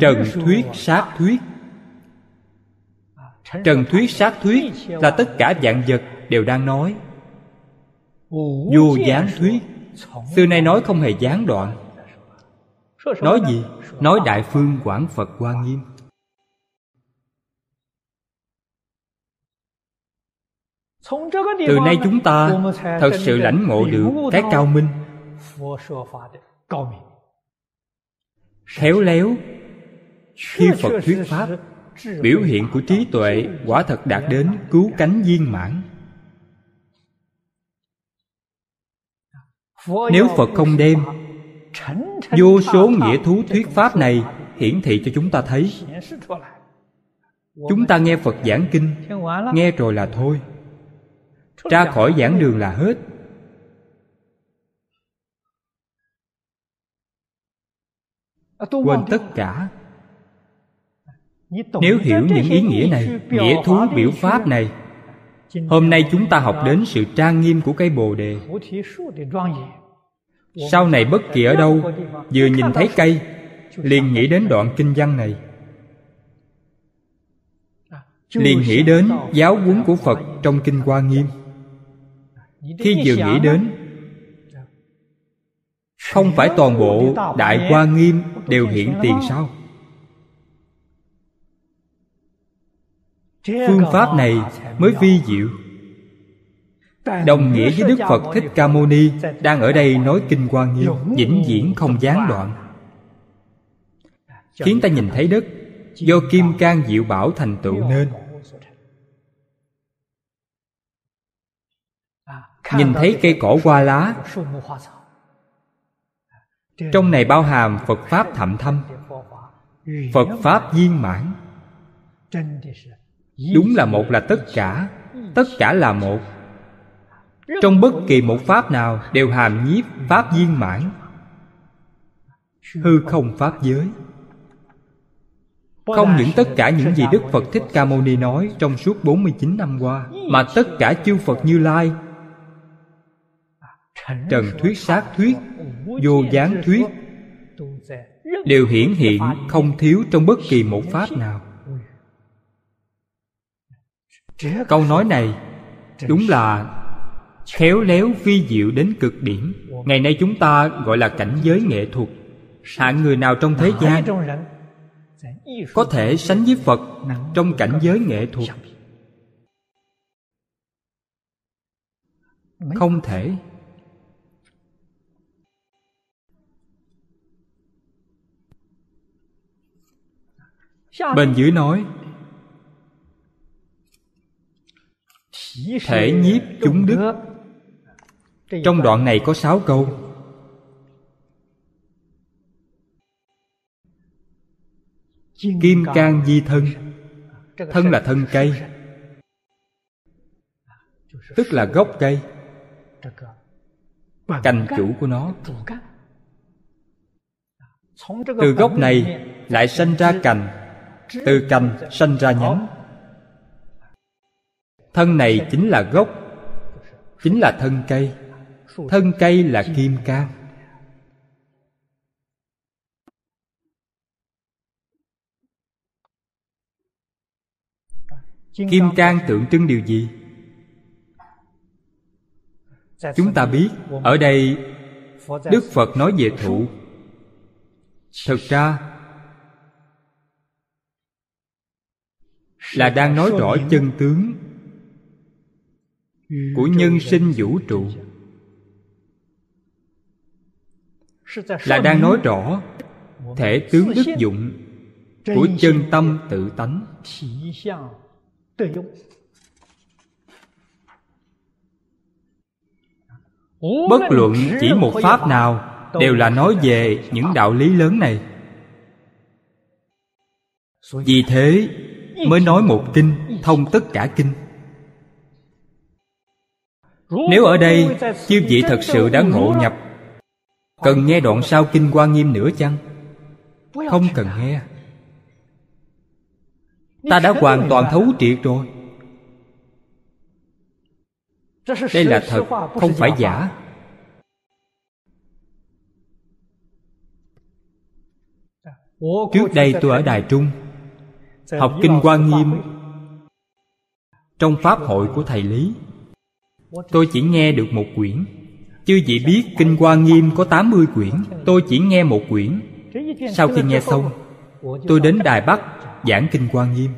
Trần thuyết sát thuyết trần thuyết sát thuyết là tất cả dạng vật đều đang nói. Vô gián thuyết xưa nay nói không hề gián đoạn. Nói gì? Nói đại phương quảng phật hoa nghiêm. Từ nay chúng ta thật sự lãnh ngộ được cái cao minh. Khéo léo, khi phật thuyết pháp biểu hiện của trí tuệ quả thật đạt đến cứu cánh viên mãn. Nếu phật không đem vô số nghĩa thú thuyết pháp này hiển thị cho chúng ta thấy, chúng ta nghe phật giảng kinh, nghe rồi là thôi. Ra khỏi giảng đường là hết. Quên tất cả nếu hiểu những ý nghĩa này nghĩa thú biểu pháp này hôm nay chúng ta học đến sự trang nghiêm của cây bồ đề. sau này bất kỳ ở đâu vừa nhìn thấy cây liền nghĩ đến đoạn kinh văn này. Liền nghĩ đến giáo huấn của phật trong kinh hoa nghiêm. Khi vừa nghĩ đến không phải toàn bộ đại hoa nghiêm đều hiện tiền sao phương pháp này mới vi diệu. Đồng nghĩa với đức phật thích ca mâu ni đang ở đây nói kinh quan nghiêm, vĩnh viễn không gián đoạn. Khiến ta nhìn thấy đất, do kim can diệu bảo thành tựu nên. Nhìn thấy cây cỏ hoa lá, trong này bao hàm phật pháp thậm thâm, phật pháp viên mãn đúng là một là tất cả. Tất cả là một. Trong bất kỳ một pháp nào đều hàm nhiếp pháp viên mãn. Hư không pháp giới. Không những tất cả những gì Đức Phật Thích Ca Mâu Ni nói trong suốt 49 năm qua, Mà tất cả chư Phật Như Lai. Trần Thuyết, Sát Thuyết, Vô Gián Thuyết Đều hiển hiện không thiếu trong bất kỳ một pháp nào câu nói này đúng là khéo léo vi diệu đến cực điểm. Ngày nay chúng ta gọi là cảnh giới nghệ thuật. Hạng người nào trong thế gian có thể sánh với phật trong cảnh giới nghệ thuật? Không thể. Bên dưới nói thể nhiếp chúng đức. trong đoạn này có sáu câu. Kim cang di thân. Thân là thân cây. tức là gốc cây. Cành chủ của nó. từ gốc này lại sanh ra cành. từ cành sanh ra nhánh thân này chính là gốc, chính là thân cây. Thân cây là kim cang. Kim cang tượng trưng điều gì? Chúng ta biết, ở đây đức phật nói về thụ. Thực ra, là đang nói rõ chân tướng của nhân sinh vũ trụ. là đang nói rõ thể tướng đức dụng của chân tâm tự tánh. bất luận chỉ một pháp nào đều là nói về những đạo lý lớn này. Vì thế mới nói một kinh thông tất cả kinh nếu ở đây, chư vị thật sự đã ngộ nhập, cần nghe đoạn sau kinh quan nghiêm nữa chăng? Không cần nghe. Ta đã hoàn toàn thấu triệt rồi. Đây là thật, không phải giả. Trước đây tôi ở đài trung, học kinh quan nghiêm trong pháp hội của thầy lý tôi chỉ nghe được một quyển. Chứ vị biết kinh quan nghiêm có 80 quyển. Tôi chỉ nghe một quyển. Sau khi nghe xong, tôi đến đài bắc giảng kinh quan nghiêm.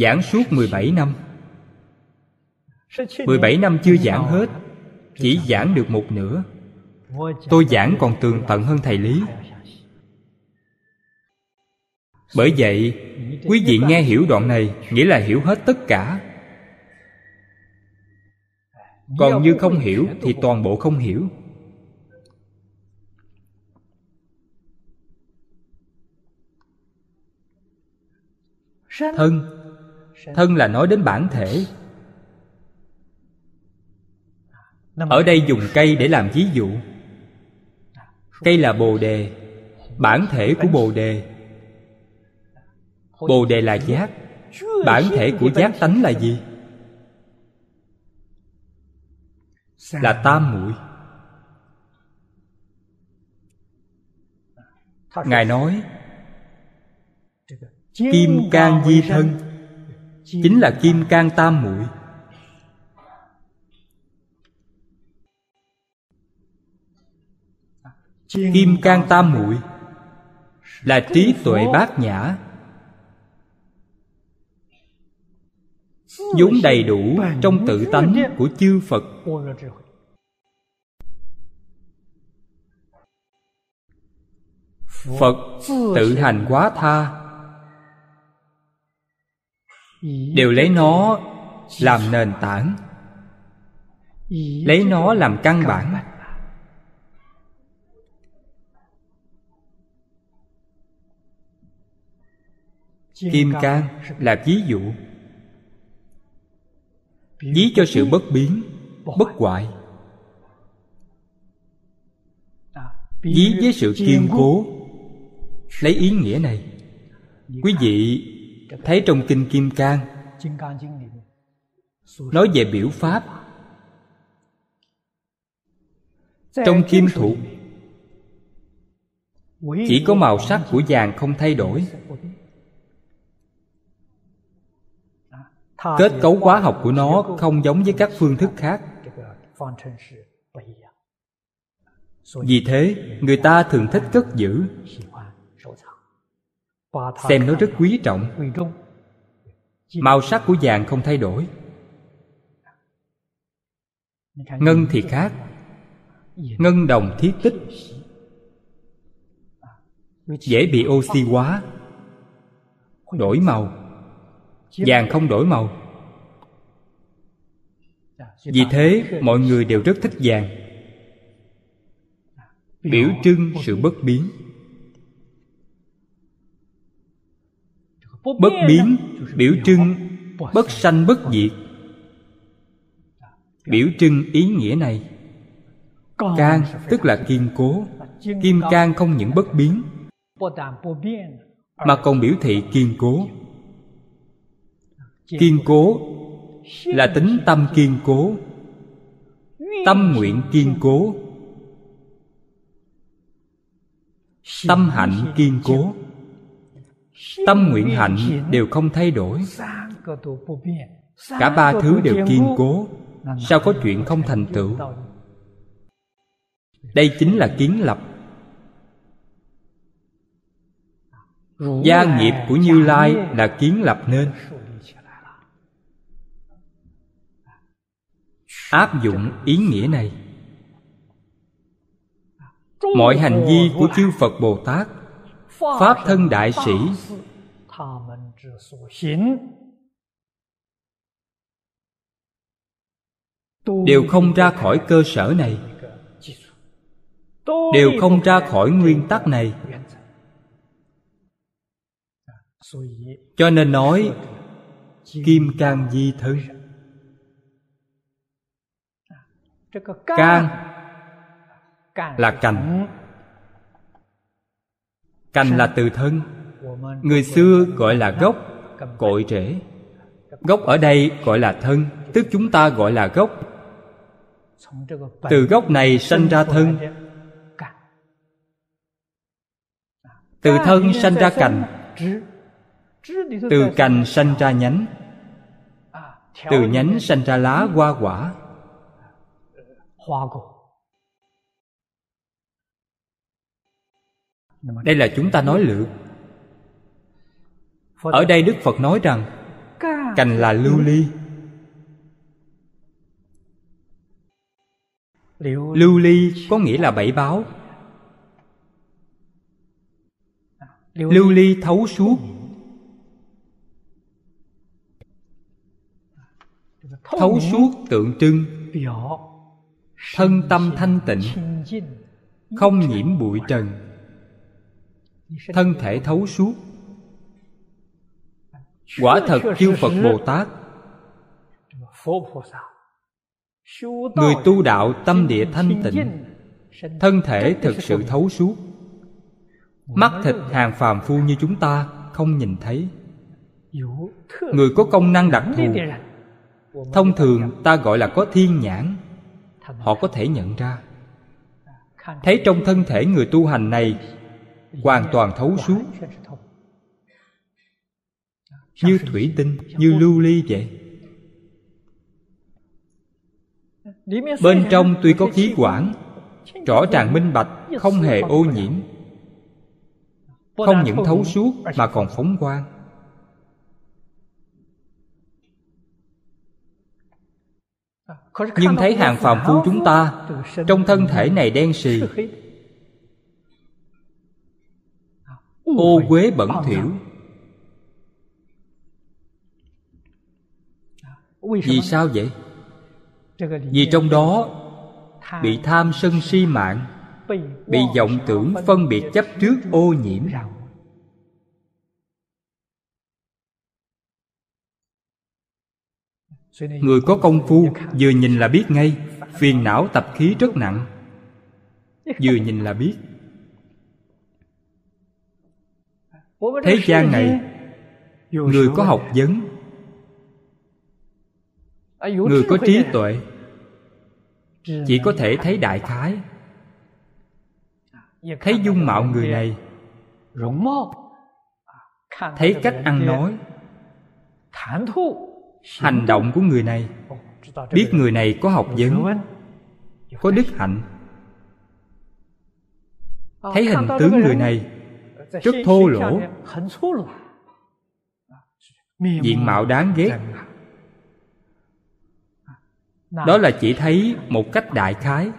Giảng suốt 17 năm. 17 năm chưa giảng hết, Chỉ giảng được một nửa. Tôi giảng còn tường tận hơn thầy Lý. Bởi vậy, Quý vị nghe hiểu đoạn này, Nghĩa là hiểu hết tất cả. Còn như không hiểu, Thì toàn bộ không hiểu. Thân. Thân là nói đến bản thể. Ở đây dùng cây để làm ví dụ. Cây là bồ đề, Bản thể của bồ đề. Bồ đề là giác. Bản thể của giác tánh là gì? Là tam muội. Ngài nói, Kim can di thân Chính là kim can tam muội. Kim can tam muội là trí tuệ bát nhã. Vốn đầy đủ trong tự tánh của chư phật. Phật tự hành quá tha. đều lấy nó làm nền tảng. Lấy nó làm căn bản. kim cang là ví dụ ví cho sự bất biến bất hoại. Ví với sự kiên cố. Lấy ý nghĩa này. Quý vị thấy trong kinh kim cang. Nói về biểu pháp. trong kim thuộc chỉ có màu sắc của vàng không thay đổi kết cấu hóa học của nó không giống với các phương thức khác. Vì thế, người ta thường thích cất giữ. Xem nó rất quý trọng. Màu sắc của vàng không thay đổi. Ngân thì khác. Ngân đồng thiết tích. Dễ bị oxy hóa. Đổi màu vàng không đổi màu. Vì thế, mọi người đều rất thích vàng. Biểu trưng sự bất biến. Bất biến, biểu trưng, bất sanh, bất diệt. Biểu trưng ý nghĩa này. Can, tức là kiên cố. Kim can không những bất biến, mà còn biểu thị kiên cố kiên cố là tính tâm kiên cố, tâm nguyện kiên cố, tâm hạnh kiên cố. Tâm nguyện hạnh đều không thay đổi. Cả ba thứ đều kiên cố, sao có chuyện không thành tựu? Đây chính là kiến lập. Gia nghiệp của như lai là kiến lập nên. Áp dụng ý nghĩa này mọi hành vi của chư phật bồ tát pháp thân đại sĩ đều không ra khỏi cơ sở này đều không ra khỏi nguyên tắc này cho nên nói kim cang di thân can là cành. cành là từ thân. Người xưa gọi là gốc cội rễ. Gốc ở đây gọi là thân tức chúng ta gọi là gốc. Từ gốc này sanh ra thân. từ thân sanh ra cành. Từ cành sanh ra nhánh. Từ nhánh sanh ra lá hoa quả đây là chúng ta nói lượt ở đây đức phật nói rằng, cành là lưu ly. Lưu ly có nghĩa là bảy báo. Lưu ly thấu suốt. Thấu suốt tượng trưng thân tâm thanh tịnh, không nhiễm bụi trần, thân thể thấu suốt. Quả thật chư phật bồ tát, người tu đạo tâm địa thanh tịnh, thân thể thực sự thấu suốt. Mắt thịt hàng phàm phu như chúng ta không nhìn thấy. Người có công năng đặc thù, thông thường ta gọi là có thiên nhãn họ có thể nhận ra. Thấy trong thân thể người tu hành này, hoàn toàn thấu suốt. Như thủy tinh, như lưu ly vậy. Bên trong tuy có khí quản, rõ ràng minh bạch, không hề ô nhiễm. Không những thấu suốt mà còn phóng quang. Nhưng thấy hàng phàm phu chúng ta trong thân thể này đen xì. Ô quế bẩn thỉu vì sao vậy? Vì trong đó bị tham sân si mạng bị vọng tưởng phân biệt chấp trước ô nhiễm người có công phu vừa nhìn là biết ngay, phiền não tập khí rất nặng. Vừa nhìn là biết. Thế gian này, người có học vấn, người có trí tuệ, chỉ có thể thấy đại khái. Thấy dung mạo người này, thấy cách ăn nói hành động của người này. Biết người này có học vấn, có đức hạnh. Thấy hình tướng người này, rất thô lỗ. Diện mạo đáng ghét. Đó là chỉ thấy một cách đại khái.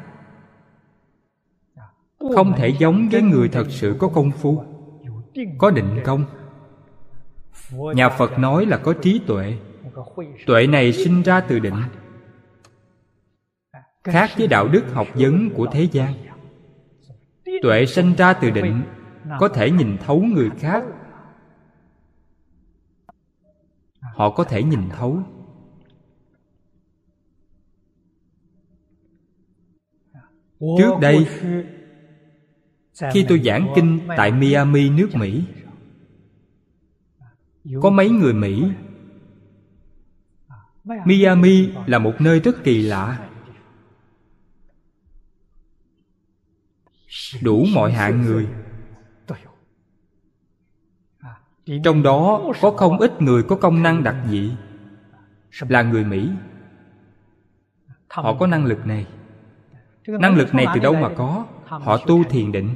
Không thể giống với người thật sự có công phu, có định công. Nhà phật nói là có trí tuệ tuệ này sinh ra từ định. Khác với đạo đức học vấn của thế gian, tuệ sinh ra từ định, có thể nhìn thấu người khác. Họ có thể nhìn thấu. Trước đây, khi tôi giảng kinh tại miami, nước mỹ, có mấy người mỹ miami là một nơi rất kỳ lạ. Đủ mọi hạng người. Trong đó có không ít người có công năng đặc dị. Là người mỹ. Họ có năng lực này. Năng lực này từ đâu mà có? Họ tu thiền định.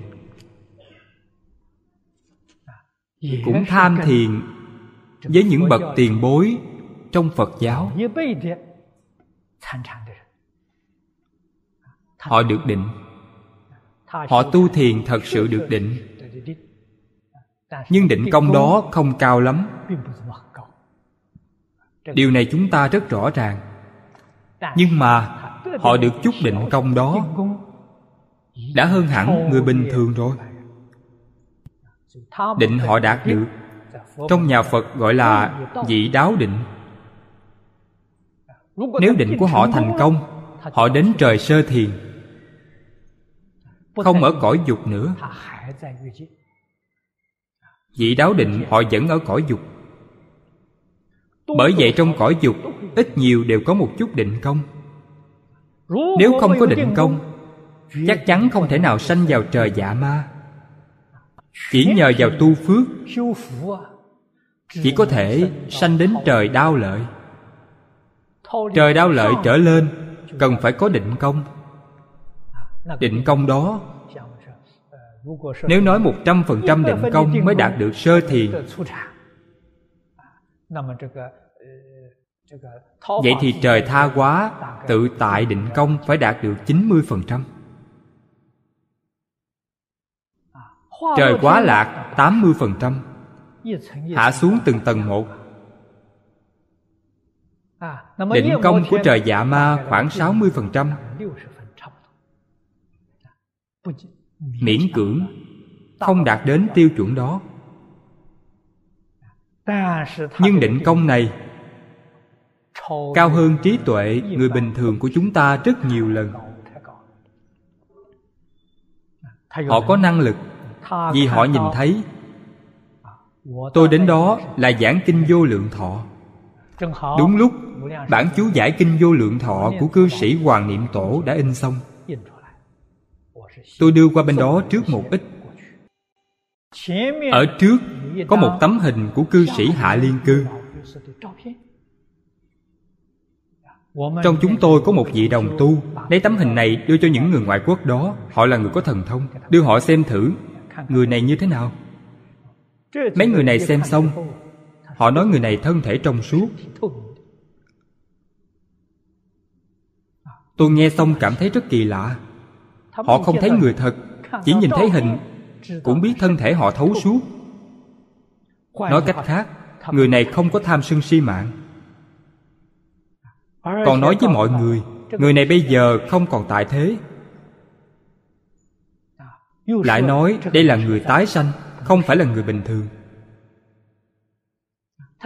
Cũng tham thiền với những bậc tiền bối trong phật giáo. Họ được định. Họ tu thiền thật sự được định. Nhưng định công đó không cao lắm. Điều này chúng ta rất rõ ràng. Nhưng mà họ được chút định công đó đã hơn hẳn người bình thường rồi. định họ đạt được. trong nhà phật gọi là vị đáo định nếu định của họ thành công, họ đến trời sơ thiền, không ở cõi dục nữa. Vị đáo định họ vẫn ở cõi dục. Bởi vậy trong cõi dục, ít nhiều đều có một chút định công. Nếu không có định công, chắc chắn không thể nào sanh vào trời dạ ma. Chỉ nhờ vào tu phước, chỉ có thể sanh đến trời đau lợi trời đau lợi trở lên cần phải có định công. Định công đó nếu nói một trăm phần trăm định công mới đạt được sơ thiền. Vậy thì trời tha quá Tự tại định công phải đạt được 90% Trời quá lạc 80% Hạ xuống từng tầng một Định công của trời dạ ma khoảng 60% Miễn cưỡng Không đạt đến tiêu chuẩn đó. Nhưng định công này Cao hơn trí tuệ người bình thường của chúng ta rất nhiều lần. Họ có năng lực Vì họ nhìn thấy. Tôi đến đó là giảng kinh vô lượng thọ Đúng lúc bản chú giải kinh vô lượng thọ của cư sĩ Hoàng Niệm Tổ đã in xong. Tôi đưa qua bên đó trước một ít. Ở trước có một tấm hình của cư sĩ Hạ Liên Cư. Trong chúng tôi có một vị đồng tu. Lấy tấm hình này đưa cho những người ngoại quốc đó. Họ là người có thần thông. Đưa họ xem thử. Người này như thế nào? Mấy người này xem xong Họ nói người này thân thể trong suốt. Tôi nghe xong cảm thấy rất kỳ lạ. Họ không thấy người thật, Chỉ nhìn thấy hình, Cũng biết thân thể họ thấu suốt. Nói cách khác, Người này không có tham sân si mạng. Còn nói với mọi người Người này bây giờ không còn tại thế. Lại nói, đây là người tái sanh, Không phải là người bình thường.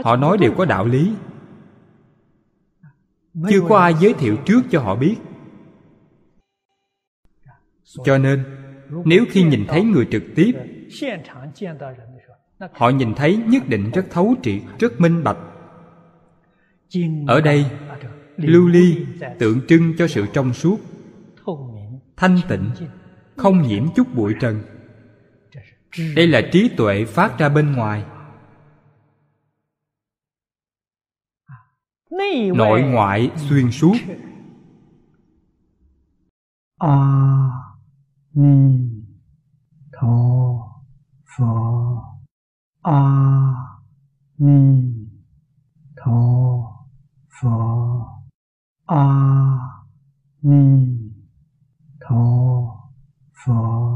Họ nói đều có đạo lý. Chưa có ai giới thiệu trước cho họ biết. Cho nên nếu khi nhìn thấy người trực tiếp họ nhìn thấy nhất định rất thấu triệt rất minh bạch. Ở đây lưu ly tượng trưng cho sự trong suốt thanh tịnh không nhiễm chút bụi trần. Đây là trí tuệ phát ra bên ngoài nội ngoại xuyên suốt. A ni tho phở a ni tho phở a ni tho phở